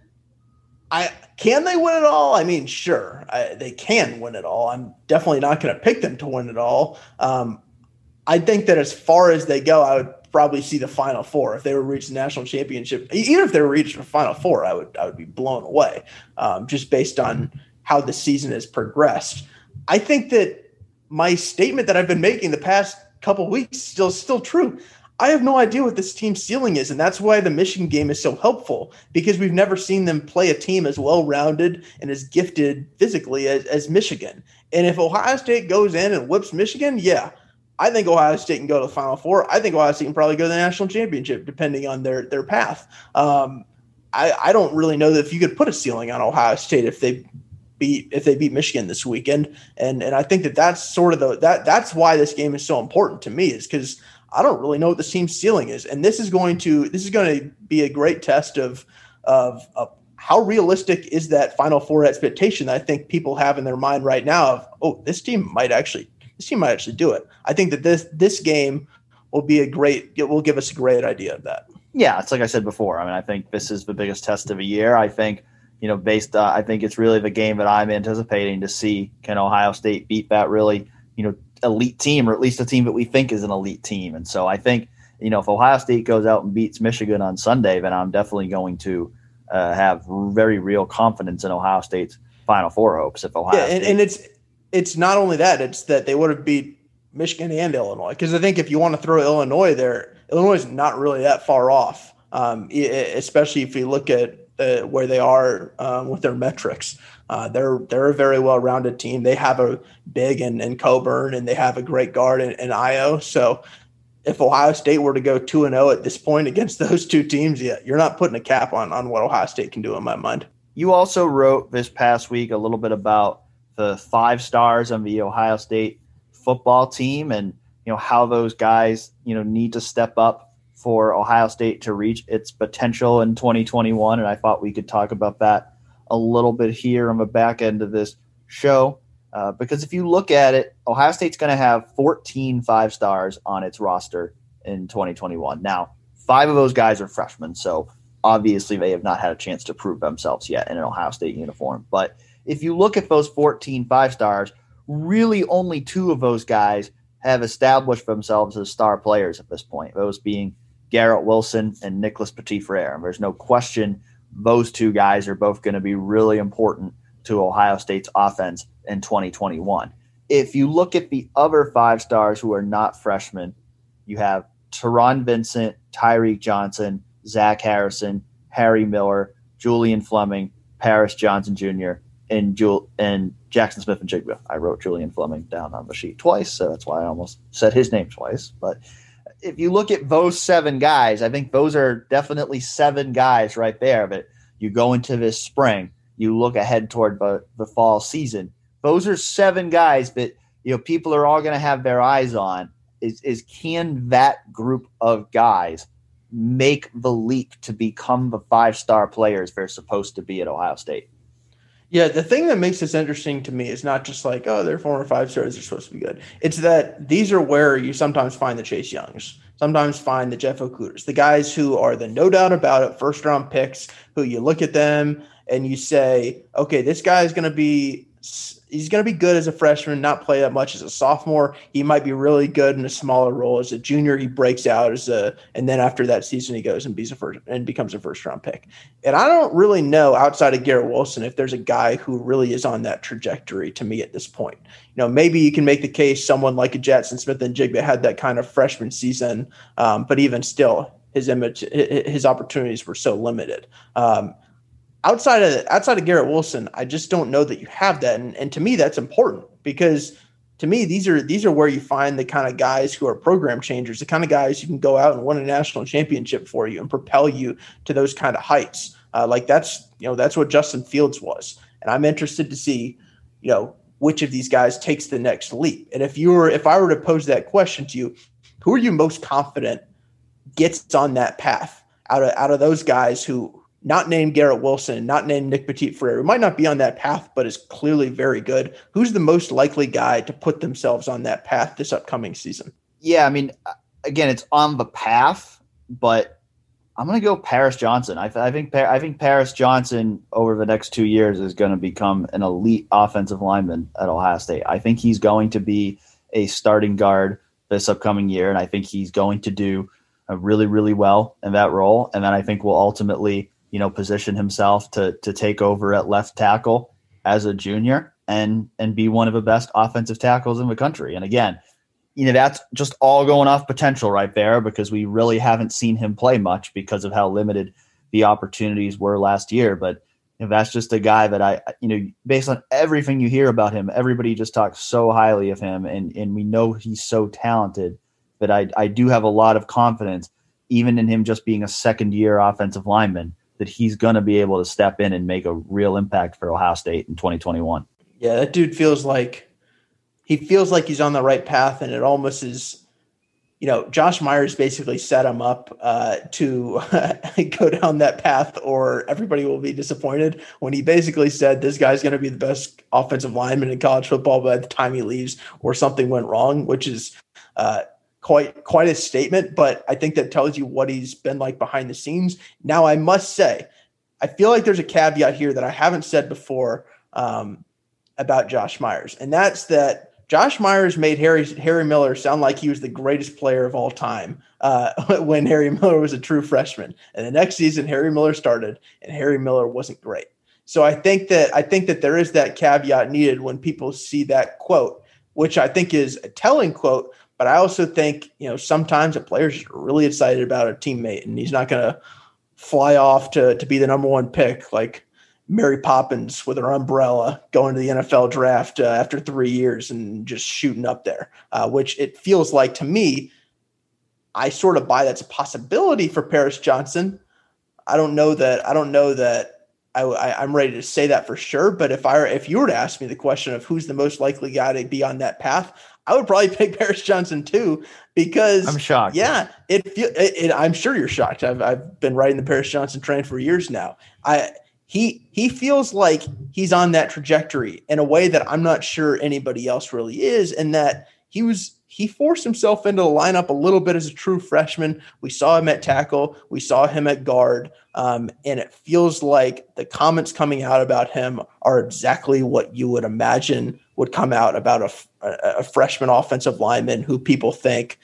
Speaker 2: I can they win it all? I mean, sure, I, they can win it all. I'm definitely not going to pick them to win it all. Um, I think that as far as they go, I would probably see the final four if they were to reach the national championship. Even if they were reached the final four, I would I would be blown away um, just based on how the season has progressed. I think that my statement that I've been making the past couple weeks still still true. I have no idea what this team's ceiling is, and that's why the Michigan game is so helpful because we've never seen them play a team as well rounded and as gifted physically as, as Michigan. And if Ohio State goes in and whips Michigan, yeah, I think Ohio State can go to the Final Four. I think Ohio State can probably go to the national championship, depending on their their path. Um, I, I don't really know that if you could put a ceiling on Ohio State if they beat if they beat Michigan this weekend, and and I think that that's sort of the that that's why this game is so important to me is because I don't really know what the team's ceiling is, and this is going to this is going to be a great test of of, of how realistic is that Final Four expectation that I think people have in their mind right now of oh this team might actually team might actually do it. I think that this this game will be a great. It will give us a great idea of that.
Speaker 1: Yeah, it's like I said before. I mean, I think this is the biggest test of a year. I think you know, based. Uh, I think it's really the game that I'm anticipating to see. Can Ohio State beat that really you know elite team, or at least a team that we think is an elite team? And so I think you know if Ohio State goes out and beats Michigan on Sunday, then I'm definitely going to uh, have very real confidence in Ohio State's Final Four hopes. If Ohio,
Speaker 2: yeah, and,
Speaker 1: State-
Speaker 2: and it's it's not only that; it's that they would have beat Michigan and Illinois. Because I think if you want to throw Illinois there, Illinois is not really that far off. Um, especially if you look at uh, where they are um, with their metrics. Uh, they're they're a very well rounded team. They have a big and, and Cockburn, and they have a great guard in, in Ayo. So if Ohio State were to go two and zero oh at this point against <laughs> those two teams, yeah, you're not putting a cap on on what Ohio State can do in my mind.
Speaker 1: You also wrote this past week a little bit about the five stars on the Ohio State football team and you know how those guys you know need to step up for Ohio State to reach its potential in 2021 and I thought we could talk about that a little bit here on the back end of this show uh, because if you look at it Ohio State's going to have 14 five stars on its roster in 2021 now five of those guys are freshmen so obviously they have not had a chance to prove themselves yet in an Ohio State uniform. But if you look at those 14 five stars, really only two of those guys have established themselves as star players at this point, those being Garrett Wilson and Nicholas Petit Frere. There's no question those two guys are both going to be really important to Ohio State's offense in 2021. If you look at the other five stars who are not freshmen, you have Taron Vincent, Tyreke Johnson, Zach Harrison, Harry Miller, Julian Fleming, Paris Johnson Jr., and Jewel and Jaxon Smith-Njigba. I wrote Julian Fleming down on the sheet twice, so that's why I almost said his name twice. But if you look at those seven guys, I think those are definitely seven guys right there. But you go into this spring, you look ahead toward the, the fall season. Those are seven guys that you know people are all going to have their eyes on. Is is can that group of guys make the leap to become the five star players they're supposed to be at Ohio State?
Speaker 2: Yeah, the thing that makes this interesting to me is not just like, oh, they're former five stars, they're supposed to be good. It's that these are where you sometimes find the Chase Youngs, sometimes find the Jeff Okudahs, the guys who are the no doubt about it first round picks, who you look at them and you say, okay, this guy is going to be he's going to be good as a freshman, not play that much as a sophomore. He might be really good in a smaller role as a junior. He breaks out as a, and then after that season, he goes and, a first, and becomes a first round pick. And I don't really know outside of Garrett Wilson if there's a guy who really is on that trajectory to me at this point. You know, maybe you can make the case someone like a Jaxon Smith-Njigba had that kind of freshman season, um, but even still, his image, his opportunities were so limited. Um, outside of outside of Garrett Wilson, I just don't know that you have that, and, and to me that's important because to me these are these are where you find the kind of guys who are program changers, the kind of guys who can go out and win a national championship for you and propel you to those kind of heights. Uh, like that's you know that's what Justin Fields was, and I'm interested to see you know which of these guys takes the next leap. And if you were if I were to pose that question to you, who are you most confident gets on that path out of out of those guys who not named Garrett Wilson, not named Nick Petit Frere, who might not be on that path, but is clearly very good. Who's the most likely guy to put themselves on that path this upcoming season?
Speaker 1: Yeah, I mean, again, it's on the path, but I'm going to go Paris Johnson. I, I think I think Paris Johnson over the next two years is going to become an elite offensive lineman at Ohio State. I think he's going to be a starting guard this upcoming year, and I think he's going to do uh, really, really well in that role. And then I think we'll ultimately you know, position himself to to take over at left tackle as a junior and and be one of the best offensive tackles in the country. And again, you know, that's just all going off potential right there because we really haven't seen him play much because of how limited the opportunities were last year. But you know, that's just a guy that I, you know, based on everything you hear about him, everybody just talks so highly of him, and and we know he's so talented that I I do have a lot of confidence, even in him just being a second year offensive lineman, that he's going to be able to step in and make a real impact for Ohio State in 2021.
Speaker 2: Yeah, that dude feels like he feels like he's on the right path, and it almost is. You know, Josh Myers basically set him up uh, to <laughs> go down that path, or everybody will be disappointed. When he basically said this guy's going to be the best offensive lineman in college football by the time he leaves, or something went wrong, which is uh, quite quite a statement, but I think that tells you what he's been like behind the scenes. Now, I must say, I feel like there's a caveat here that I haven't said before um, about Josh Myers, and that's that Josh Myers made Harry Harry Miller sound like he was the greatest player of all time uh, <laughs> when Harry Miller was a true freshman, and the next season Harry Miller started, and Harry Miller wasn't great. So I think that I think that there is that caveat needed when people see that quote, which I think is a telling quote. But I also think you know sometimes a player's really excited about a teammate, and he's not going to fly off to to be the number one pick like Mary Poppins with her umbrella going to the NFL draft uh, after three years and just shooting up there, uh, which it feels like to me. I sort of buy that's a possibility for Paris Johnson. I don't know that. I don't know that I, I, am ready to say that for sure. But if I if you were to ask me the question of who's the most likely guy to be on that path, I would probably <laughs> pick Paris Johnson too because
Speaker 1: I'm shocked.
Speaker 2: Yeah, it, it, it I'm sure you're shocked. I've I've been riding the Paris Johnson train for years now. I he he feels like he's on that trajectory in a way that I'm not sure anybody else really is, and that he was he forced himself into the lineup a little bit as a true freshman. We saw him at tackle, we saw him at guard, um, and it feels like the comments coming out about him are exactly what you would imagine would come out about a, a, a freshman offensive lineman who people think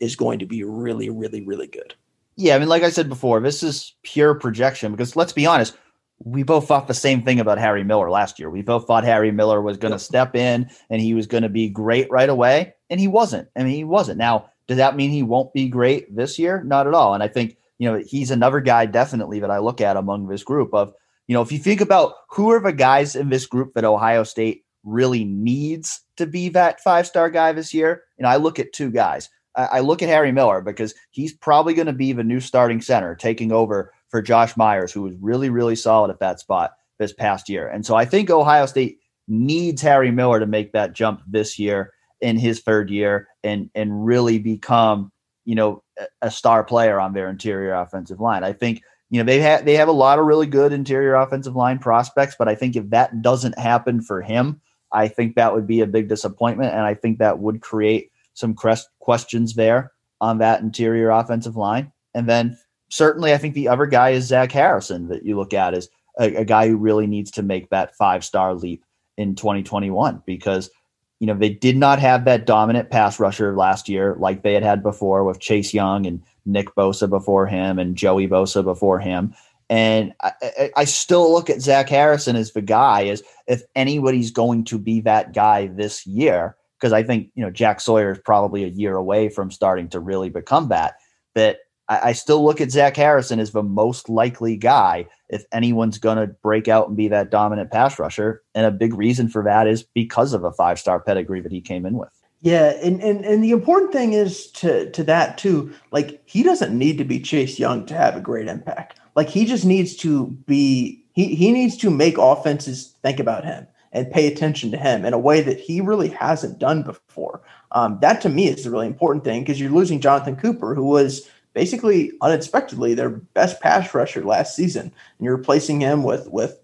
Speaker 2: is going to be really, really, really good.
Speaker 1: Yeah, I mean, like I said before, this is pure projection because let's be honest, we both thought the same thing about Harry Miller last year. We both thought Harry Miller was going to yep. step in and he was going to be great right away, and he wasn't. I mean, he wasn't. Now, does that mean he won't be great this year? Not at all. And I think you know he's another guy definitely that I look at among this group of you know if you think about who are the guys in this group that Ohio State really needs to be that five star guy this year, and I look at two guys. I look at Harry Miller because he's probably going to be the new starting center, taking over for Josh Myers, who was really, really solid at that spot this past year. And so I think Ohio State needs Harry Miller to make that jump this year in his third year and and really become, you know, a star player on their interior offensive line. I think, you know, they have they have a lot of really good interior offensive line prospects, but I think if that doesn't happen for him, I think that would be a big disappointment and I think that would create some questions there on that interior offensive line. And then certainly I think the other guy is Zach Harrison that you look at as a, a guy who really needs to make that five star leap in 2021 because you know they did not have that dominant pass rusher last year like they had had before with Chase Young and Nick Bosa before him and Joey Bosa before him. And I, I, still look at Zach Harrison as the guy as if anybody's going to be that guy this year, because I think you know Jack Sawyer is probably a year away from starting to really become that. That I, I still look at Zach Harrison as the most likely guy if anyone's going to break out and be that dominant pass rusher. And a big reason for that is because of a five star pedigree that he came in with.
Speaker 2: Yeah, and, and and the important thing is to to that too. Like he doesn't need to be Chase Young to have a great impact. Like he just needs to be he he needs to make offenses think about him and pay attention to him in a way that he really hasn't done before. Um, that to me is the really important thing because you're losing Jonathan Cooper, who was basically unexpectedly their best pass rusher last season, and you're replacing him with with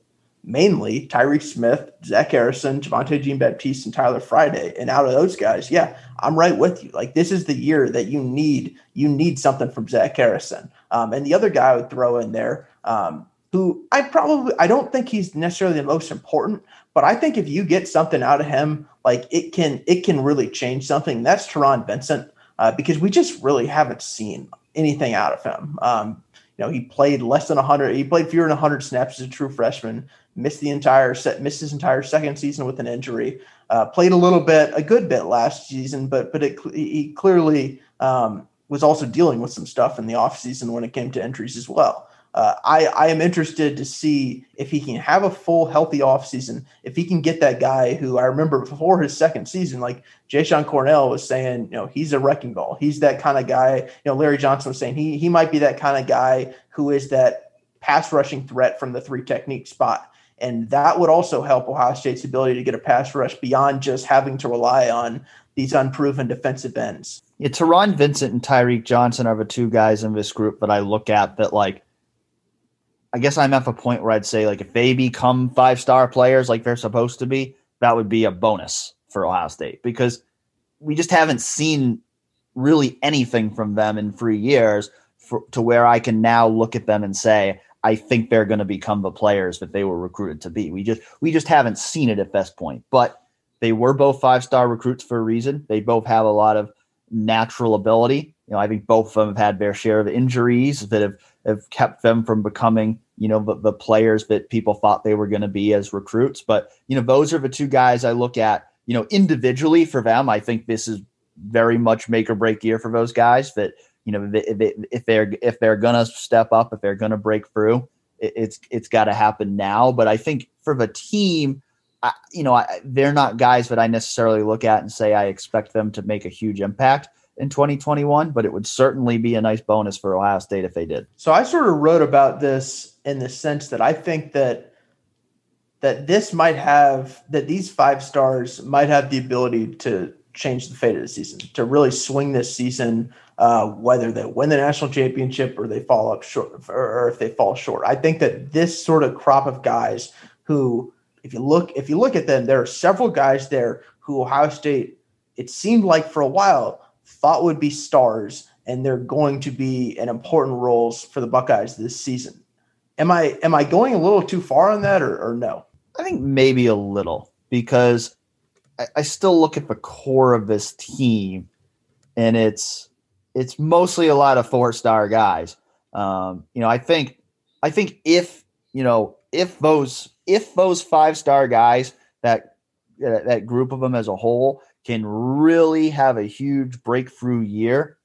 Speaker 2: mainly Tyreke Smith, Zach Harrison, Javontae Jean Baptiste, and Tyler Friday. And out of those guys, yeah, I'm right with you. Like this is the year that you need you need something from Zach Harrison. Um, and the other guy I would throw in there, um, who I probably I don't think he's necessarily the most important, but I think if you get something out of him, like it can it can really change something. That's Taron Vincent. Uh, because we just really haven't seen anything out of him. Um, you know, he played less than 100. He played fewer than 100 snaps as a true freshman. Missed the entire set. Missed his entire second season with an injury. Uh, played a little bit, a good bit last season, but but it, he clearly um, was also dealing with some stuff in the offseason when it came to injuries as well uh, I, I am interested to see if he can have a full healthy offseason, if he can get that guy who I remember before his second season, like Jashon Cornell was saying, you know, he's a wrecking ball. He's that kind of guy. You know, Larry Johnson was saying he he might be that kind of guy who is that pass rushing threat from the three technique spot. And that would also help Ohio State's ability to get a pass rush beyond just having to rely on these unproven defensive ends.
Speaker 1: Yeah, Taron Vincent and Tyreke Johnson are the two guys in this group that I look at that like I guess I'm at a point where I'd say like if they become five star players like they're supposed to be, that would be a bonus for Ohio State because we just haven't seen really anything from them in three years for, to where I can now look at them and say, I think they're going to become the players that they were recruited to be. We just we just haven't seen it at this point. But they were both five star recruits for a reason. They both have a lot of natural ability. You know, I think both of them have had their share of injuries that have, have kept them from becoming, you know, the, the players that people thought they were going to be as recruits. But, you know, those are the two guys I look at, you know, individually for them. I think this is very much make or break year for those guys that, you know, if they're, if they're going to step up, if they're going to break through, it's, it's got to happen now. But I think for the team, I, you know, I, they're not guys that I necessarily look at and say I expect them to make a huge impact in 2021, but it would certainly be a nice bonus for Ohio State if they did.
Speaker 2: So I sort of wrote about this in the sense that I think that that this might have that these five stars might have the ability to change the fate of the season, to really swing this season, uh, whether they win the national championship or they fall up short, or if they fall short. I think that this sort of crop of guys who if you look if you look at them, there are several guys there who Ohio State it seemed like for a while thought would be stars and they're going to be an important roles for the Buckeyes this season. Am I am I going a little too far on that or, or no?
Speaker 1: I think maybe a little because I, I still look at the core of this team and it's it's mostly a lot of four star guys. Um, you know, I think I think if you know if those if those five star guys that that group of them as a whole can really have a huge breakthrough year,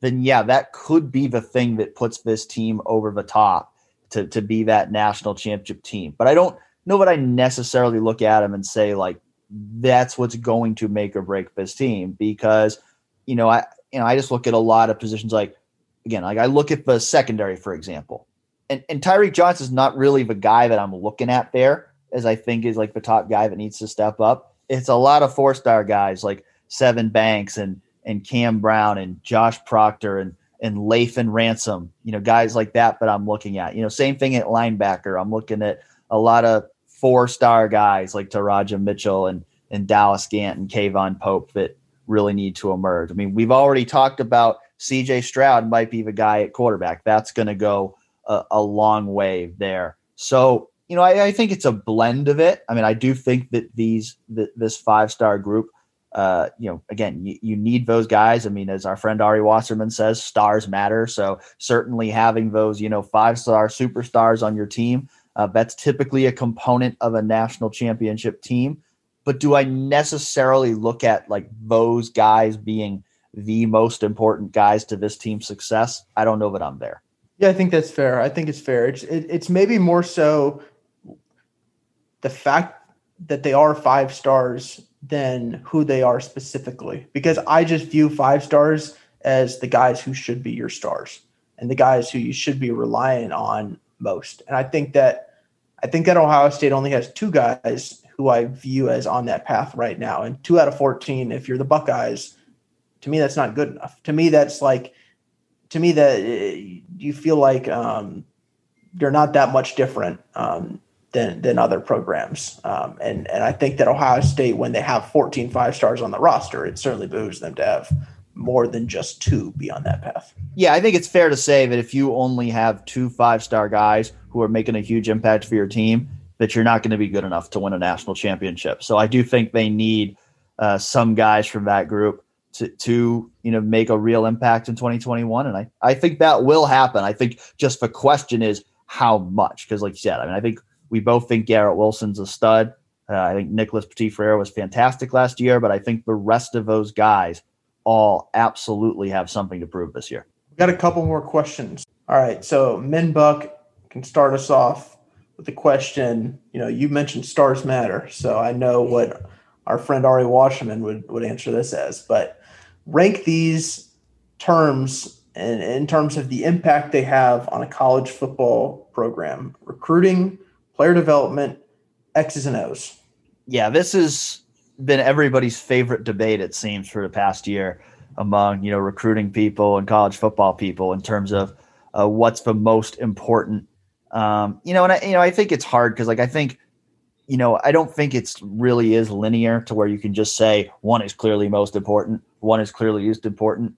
Speaker 1: then yeah, that could be the thing that puts this team over the top to to be that national championship team. But I don't know that I necessarily look at them and say like that's what's going to make or break this team because you know I you know I just look at a lot of positions like again like I look at the secondary for example and, and Tyreke Johnson is not really the guy that I'm looking at there, as I think is like the top guy that needs to step up. It's a lot of four star guys like Sevyn Banks and and Cam Brown and Josh Proctor and and Lathan Ransom, you know, guys like that But I'm looking at. You know, same thing at linebacker. I'm looking at a lot of four star guys like Teradja Mitchell and and Dallas Gant and K'Vaughan Pope that really need to emerge. I mean, we've already talked about CJ Stroud might be the guy at quarterback. That's going to go a, a long way there. So, you know, I, I, think it's a blend of it. I mean, I do think that these this five star group, uh, you know, again, you, you, need those guys. I mean, as our friend Ari Wasserman says, stars matter. So certainly having those, you know, five star superstars on your team, uh, that's typically a component of a national championship team. But do I necessarily look at like those guys being the most important guys to this team's success? I don't know that I'm there.
Speaker 2: Yeah, I think that's fair. I think it's fair. It's it, it's maybe more so the fact that they are five stars than who they are specifically, because I just view five stars as the guys who should be your stars and the guys who you should be relying on most. And I think that I think that Ohio State only has two guys who I view as on that path right now, and two out of fourteen. If you're the Buckeyes, to me that's not good enough. To me, that's like to me that uh, you feel like um, you're not that much different um, than than other programs. Um, and and I think that Ohio State, when they have 14 five stars on the roster, it certainly behooves them to have more than just two be on that path.
Speaker 1: Yeah, I think it's fair to say that if you only have two five star guys who are making a huge impact for your team, that you're not going to be good enough to win a national championship. So I do think they need uh, some guys from that group to, to you know make a real impact in 2021 and I, I think that will happen i think just the question is how much because like you said i mean i think we both think garrett wilson's a stud. Uh, i think nicholas petit frere was fantastic last year but i think the rest of those guys all absolutely have something to prove this year.
Speaker 2: We got a couple more questions. All right so minbuck can start us off with the question. You know you mentioned stars matter so i know what our friend Ari Wasserman would, would answer this as. But rank these terms in, in terms of the impact they have on a college football program. Recruiting, player development, X's and O's.
Speaker 1: Yeah, this has been everybody's favorite debate, it seems, for the past year among you know recruiting people and college football people in terms of uh, what's the most important. Um, you know, and I, you know, I think it's hard because like I think you know, I don't think it's really is linear to where you can just say one is clearly most important, one is clearly used important.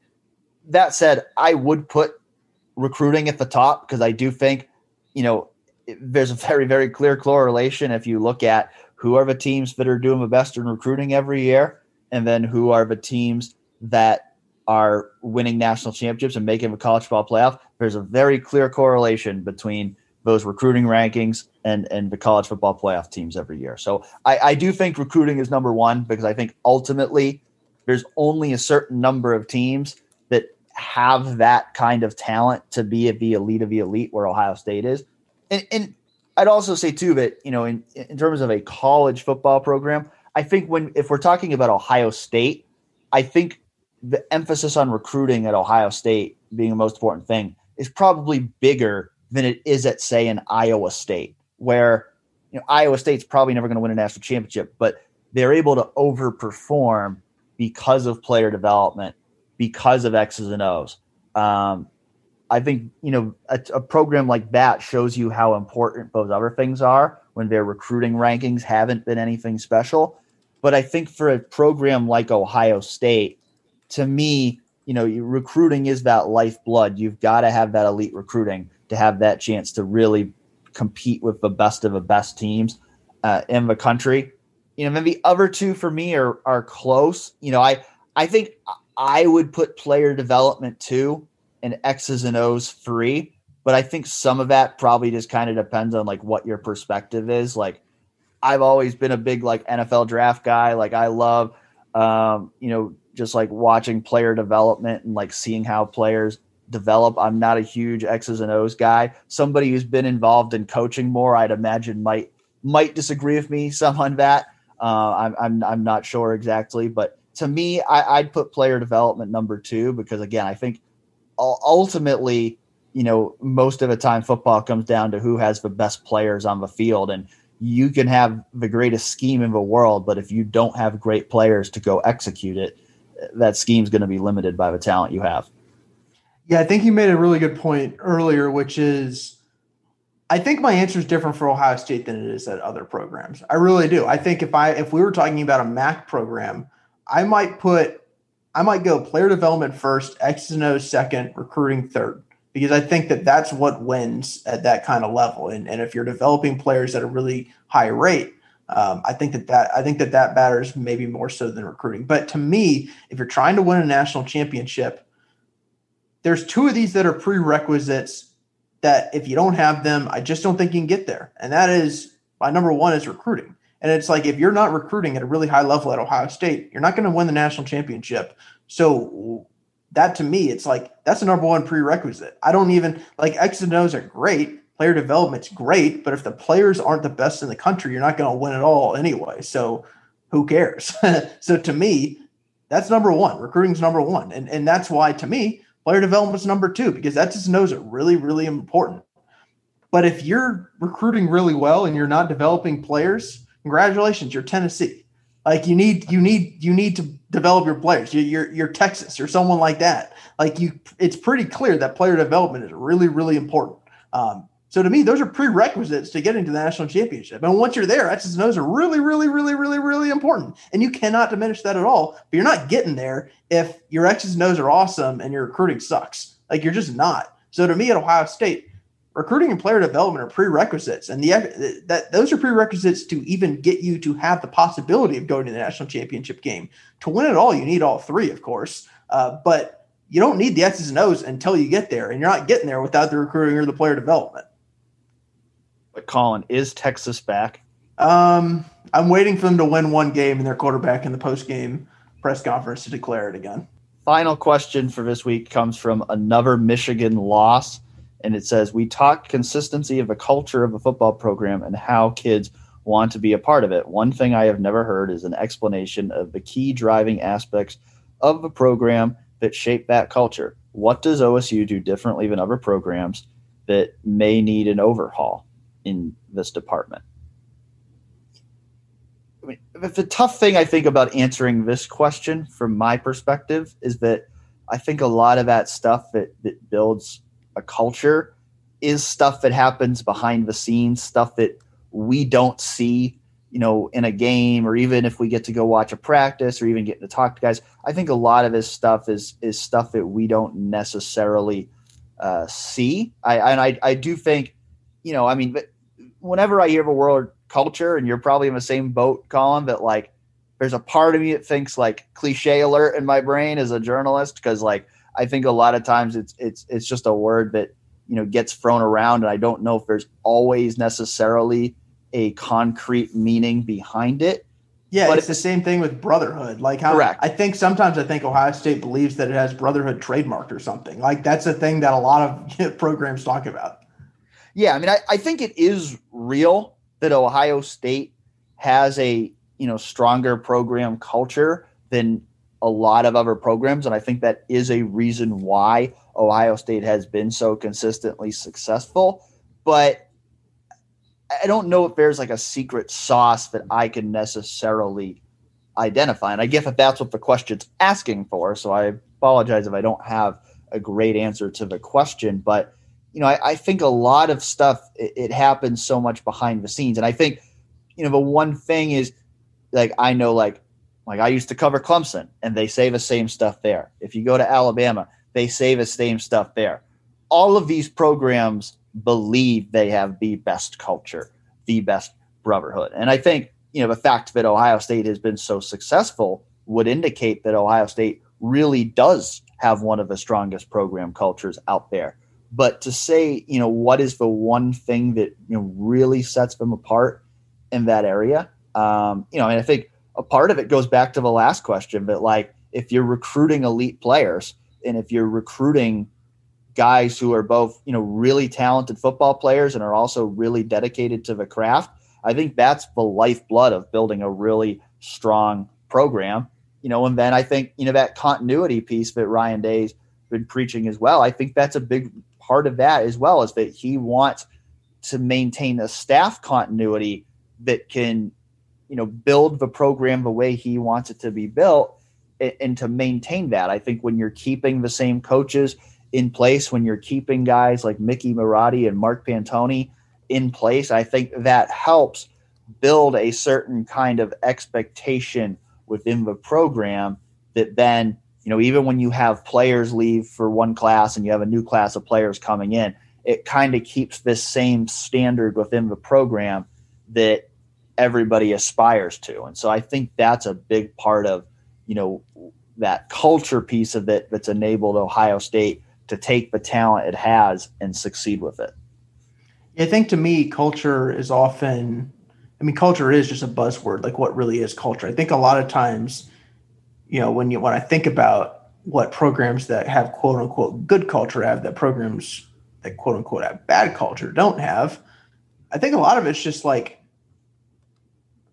Speaker 1: that said, I would put recruiting at the top because I do think, you know, there's a very, very clear correlation if you look at who are the teams that are doing the best in recruiting every year, and then who are the teams that are winning national championships and making the college football playoff. There's a very clear correlation between those recruiting rankings and and the college football playoff teams every year. So I, I do think recruiting is number one because I think ultimately there's only a certain number of teams that have that kind of talent to be at the elite of the elite where Ohio State is. And, and I'd also say too that you know in in terms of a college football program, I think when if we're talking about Ohio State, I think the emphasis on recruiting at Ohio State being the most important thing is probably bigger than it is at say in Iowa State, where you know Iowa State's probably never going to win a national championship, but they're able to overperform because of player development, because of X's and O's. Um, I think you know a, a, program like that shows you how important those other things are when their recruiting rankings haven't been anything special. But I think for a program like Ohio State, to me, you know, recruiting is that lifeblood. You've got to have that elite recruiting to have that chance to really compete with the best of the best teams uh, in the country. You know, then the other two for me are are close. You know, I I think I would put player development two and X's and O's free. but I think some of that probably just kind of depends on like what your perspective is. Like, I've always been a big like NFL draft guy. Like, I love, um, you know, just like watching player development and like seeing how players develop. I'm not a huge X's and O's guy. Somebody who's been involved in coaching more, I'd imagine might might disagree with me <laughs> some on that. Uh, I'm, I'm I'm not sure exactly, but to me, I, I'd put player development number two because again, I think ultimately, you know, most of the time football comes down to who has the best players on the field, and you can have the greatest scheme in the world, but if you don't have great players to go execute it, that scheme's going to be limited by the talent you have.
Speaker 2: Yeah, I think you made a really good point earlier, which is I think my answer is different for Ohio State than it is at other programs. I really do. I think if I if we were talking about a MAC program, I might put I might go player development first, X and O second, recruiting third, because I think that that's what wins at that kind of level. And, and if you're developing players at a really high rate, um, I think that that I think that that matters maybe more so than recruiting. But to me, if you're trying to win a national championship, there's two of these that are prerequisites that if you don't have them, I just don't think you can get there. And that is my number one is recruiting. And it's like if you're not recruiting at a really high level at Ohio State, you're not going to win the national championship. So that to me, it's like that's the number one prerequisite. I don't even like X and O's are great. Player development's great, but if the players aren't the best in the country, you're not going to win at all anyway. So who cares? <laughs> so to me, that's number one. Recruiting's number one. And and that's why to me, Player development's number two because that just knows it really, really important. But if you're recruiting really well and you're not developing players, congratulations, you're Tennessee. Like you need, you need, you need to develop your players. You're, you're, you're Texas or someone like that. Like you, it's pretty clear that player development is really, really important. Um, so to me, those are prerequisites to getting to the national championship. And once you're there, X's and O's are really, really, really, really, really important. And you cannot diminish that at all. But you're not getting there if your X's and O's are awesome and your recruiting sucks. Like you're just not. So to me at Ohio State, recruiting and player development are prerequisites. And the that those are prerequisites to even get you to have the possibility of going to the national championship game. To win it all, you need all three, of course. Uh, but you don't need the X's and O's until you get there. And you're not getting there without the recruiting or the player development.
Speaker 1: But Colin, is Texas back?
Speaker 2: Um, I'm waiting for them to win one game and their quarterback in the post game press conference to declare it again.
Speaker 1: Final question for this week comes from another Michigan loss, and it says we talk consistency of a culture of a football program and how kids want to be a part of it. One thing I have never heard is an explanation of the key driving aspects of the program that shape that culture. What does OSU do differently than other programs that may need an overhaul? in this department? I mean, the tough thing I think about answering this question from my perspective is that I think a lot of that stuff that, that builds a culture is stuff that happens behind the scenes, stuff that we don't see you know, in a game, or even if we get to go watch a practice, or even get to talk to guys. I think a lot of this stuff is is stuff that we don't necessarily uh, see. I and I I do think, you know, I mean, whenever I hear of a world culture, and you're probably in the same boat, Colin, that like there's a part of me that thinks like cliche alert in my brain as a journalist because like I think a lot of times it's it's it's just a word that you know gets thrown around and I don't know if there's always necessarily a concrete meaning behind it.
Speaker 2: Yeah, but it's the same thing with brotherhood. Like how correct. I think sometimes I think Ohio State believes that it has brotherhood trademarked or something. Like that's a thing that a lot of <laughs> programs talk about.
Speaker 1: Yeah, I mean I, I think it is real that Ohio State has a you know stronger program culture than a lot of other programs and i think that is a reason why ohio state has been so consistently successful. But i don't know if there's like a secret sauce that i can necessarily identify and i guess if that's what the question's asking for so i apologize if i don't have a great answer to the question but you know i, I think a lot of stuff it, it happens so much behind the scenes and i think you know the one thing is like I know like like I used to cover Clemson and they say the same stuff there. If you go to Alabama, they say the same stuff there. All of these programs believe they have the best culture, the best brotherhood. And I think, you know, the fact that Ohio State has been so successful would indicate that Ohio State really does have one of the strongest program cultures out there. But to say, you know, what is the one thing that, you know, really sets them apart in that area? Um, you know, and I think a part of it goes back to the last question, but like if you're recruiting elite players and if you're recruiting guys who are both, you know, really talented football players and are also really dedicated to the craft, I think that's the lifeblood of building a really strong program. You know, and then I think, you know, that continuity piece that Ryan Day's been preaching as well. I think that's a big part of that as well, is that he wants to maintain a staff continuity that can you know build the program the way he wants it to be built and, and to maintain that. I think when you're keeping the same coaches in place when you're keeping guys like mickey marotti and mark pantoni in place i think that helps build a certain kind of expectation within the program that then you know even when you have players leave for one class and you have a new class of players coming in it kind of keeps this same standard within the program that everybody aspires to. And so I think that's a big part of, you know, that culture piece of it that's enabled Ohio State to take the talent it has and succeed with it.
Speaker 2: I think to me, culture is often, I mean, culture is just a buzzword. Like, what really is culture? I think a lot of times, you know, when you when I think about what programs that have quote unquote good culture have, that programs that quote unquote have bad culture don't have, I think a lot of it's just like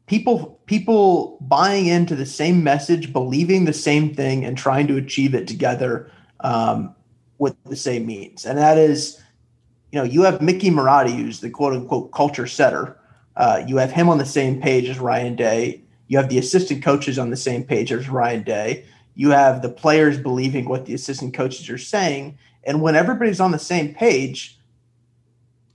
Speaker 2: people people buying into the same message, believing the same thing, and trying to achieve it together um, with the same means. And that is, you know, you have Mickey Marotti, who's the quote unquote culture setter. Uh, you have him on the same page as Ryan Day. You have the assistant coaches on the same page as Ryan Day. You have the players believing what the assistant coaches are saying. And when everybody's on the same page,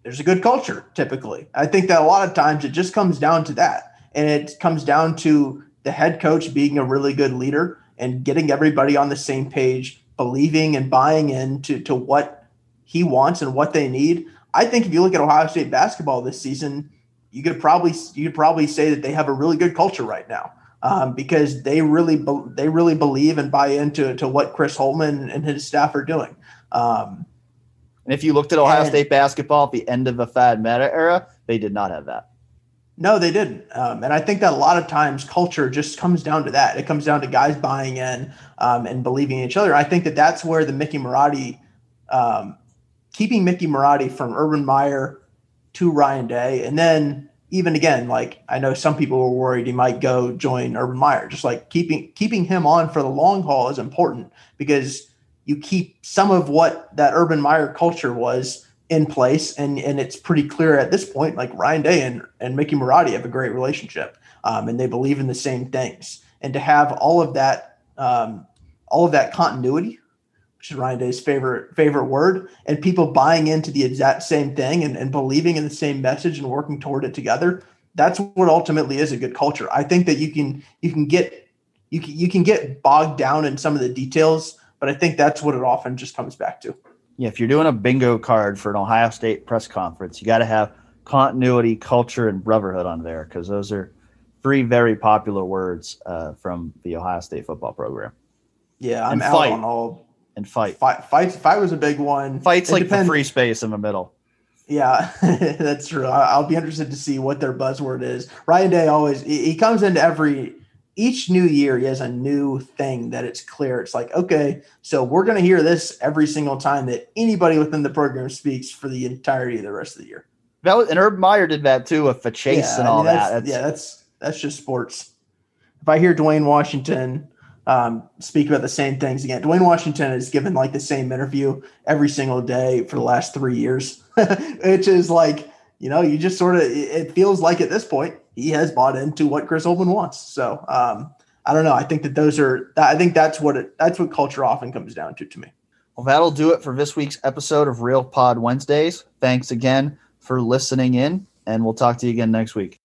Speaker 2: there's a good culture typically. I think that a lot of times it just comes down to that and it comes down to the head coach being a really good leader and getting everybody on the same page, believing and buying into to what he wants and what they need. I think if you look at Ohio State basketball this season, you could probably you could probably say that they have a really good culture right now um, because they really be, they really believe and buy into to what Chris Holtmann and his staff are doing. Um,
Speaker 1: and if you looked at Ohio and, State basketball at the end of the Thad Matta era, they did not have that.
Speaker 2: No, they didn't. Um, and I think that a lot of times culture just comes down to that. It comes down to guys buying in um, and believing in each other. I think that that's where the Mickey Marotti, um, keeping Mickey Marotti from Urban Meyer to Ryan Day. And then even again, like I know some people were worried he might go join Urban Meyer. Just like keeping keeping him on for the long haul is important because you keep some of what that Urban Meyer culture was in place, and and it's pretty clear at this point. Like Ryan Day and and Mickey Marotti have a great relationship, um, and they believe in the same things. And to have all of that, um, all of that continuity, which is Ryan Day's favorite favorite word, and people buying into the exact same thing and, and believing in the same message and working toward it together. that's what ultimately is a good culture. I think that you can you can get you can, you can get bogged down in some of the details, but I think that's what it often just comes back to.
Speaker 1: Yeah, if you're doing a bingo card for an Ohio State press conference, you got to have continuity, culture, and brotherhood on there because those are three very popular words uh, from the Ohio State football program.
Speaker 2: Yeah, I'm
Speaker 1: And
Speaker 2: out
Speaker 1: fight.
Speaker 2: on all
Speaker 1: And fight.
Speaker 2: fight. Fight, fight was a big one.
Speaker 1: Fights
Speaker 2: It
Speaker 1: like
Speaker 2: depends-
Speaker 1: the free space in the middle.
Speaker 2: Yeah, <laughs> that's true. I'll be interested to see what their buzzword is. Ryan Day always he he comes into every each new year. He has a new thing that it's clear. It's like okay, so we're going to hear this every single time that anybody within the program speaks for the entirety of the rest of the year.
Speaker 1: That was, and Urban Meyer did that too with the chase
Speaker 2: Yeah,
Speaker 1: and
Speaker 2: I
Speaker 1: all
Speaker 2: mean, that's-
Speaker 1: that. That's,
Speaker 2: yeah, that's that's just sports. If I hear Duane Washington um, speak about the same things again, Duane Washington has given like the same interview every single day for the last three years, <laughs> which is like you know you just sort of it feels like at this point he has bought into what Chris Holtmann wants. So um, I don't know. I think that those are. I think that's what it. That's what culture often comes down to to me.
Speaker 1: Well, that'll do it for this week's episode of Real Pod Wednesdays. Thanks again for listening in, and we'll talk to you again next week.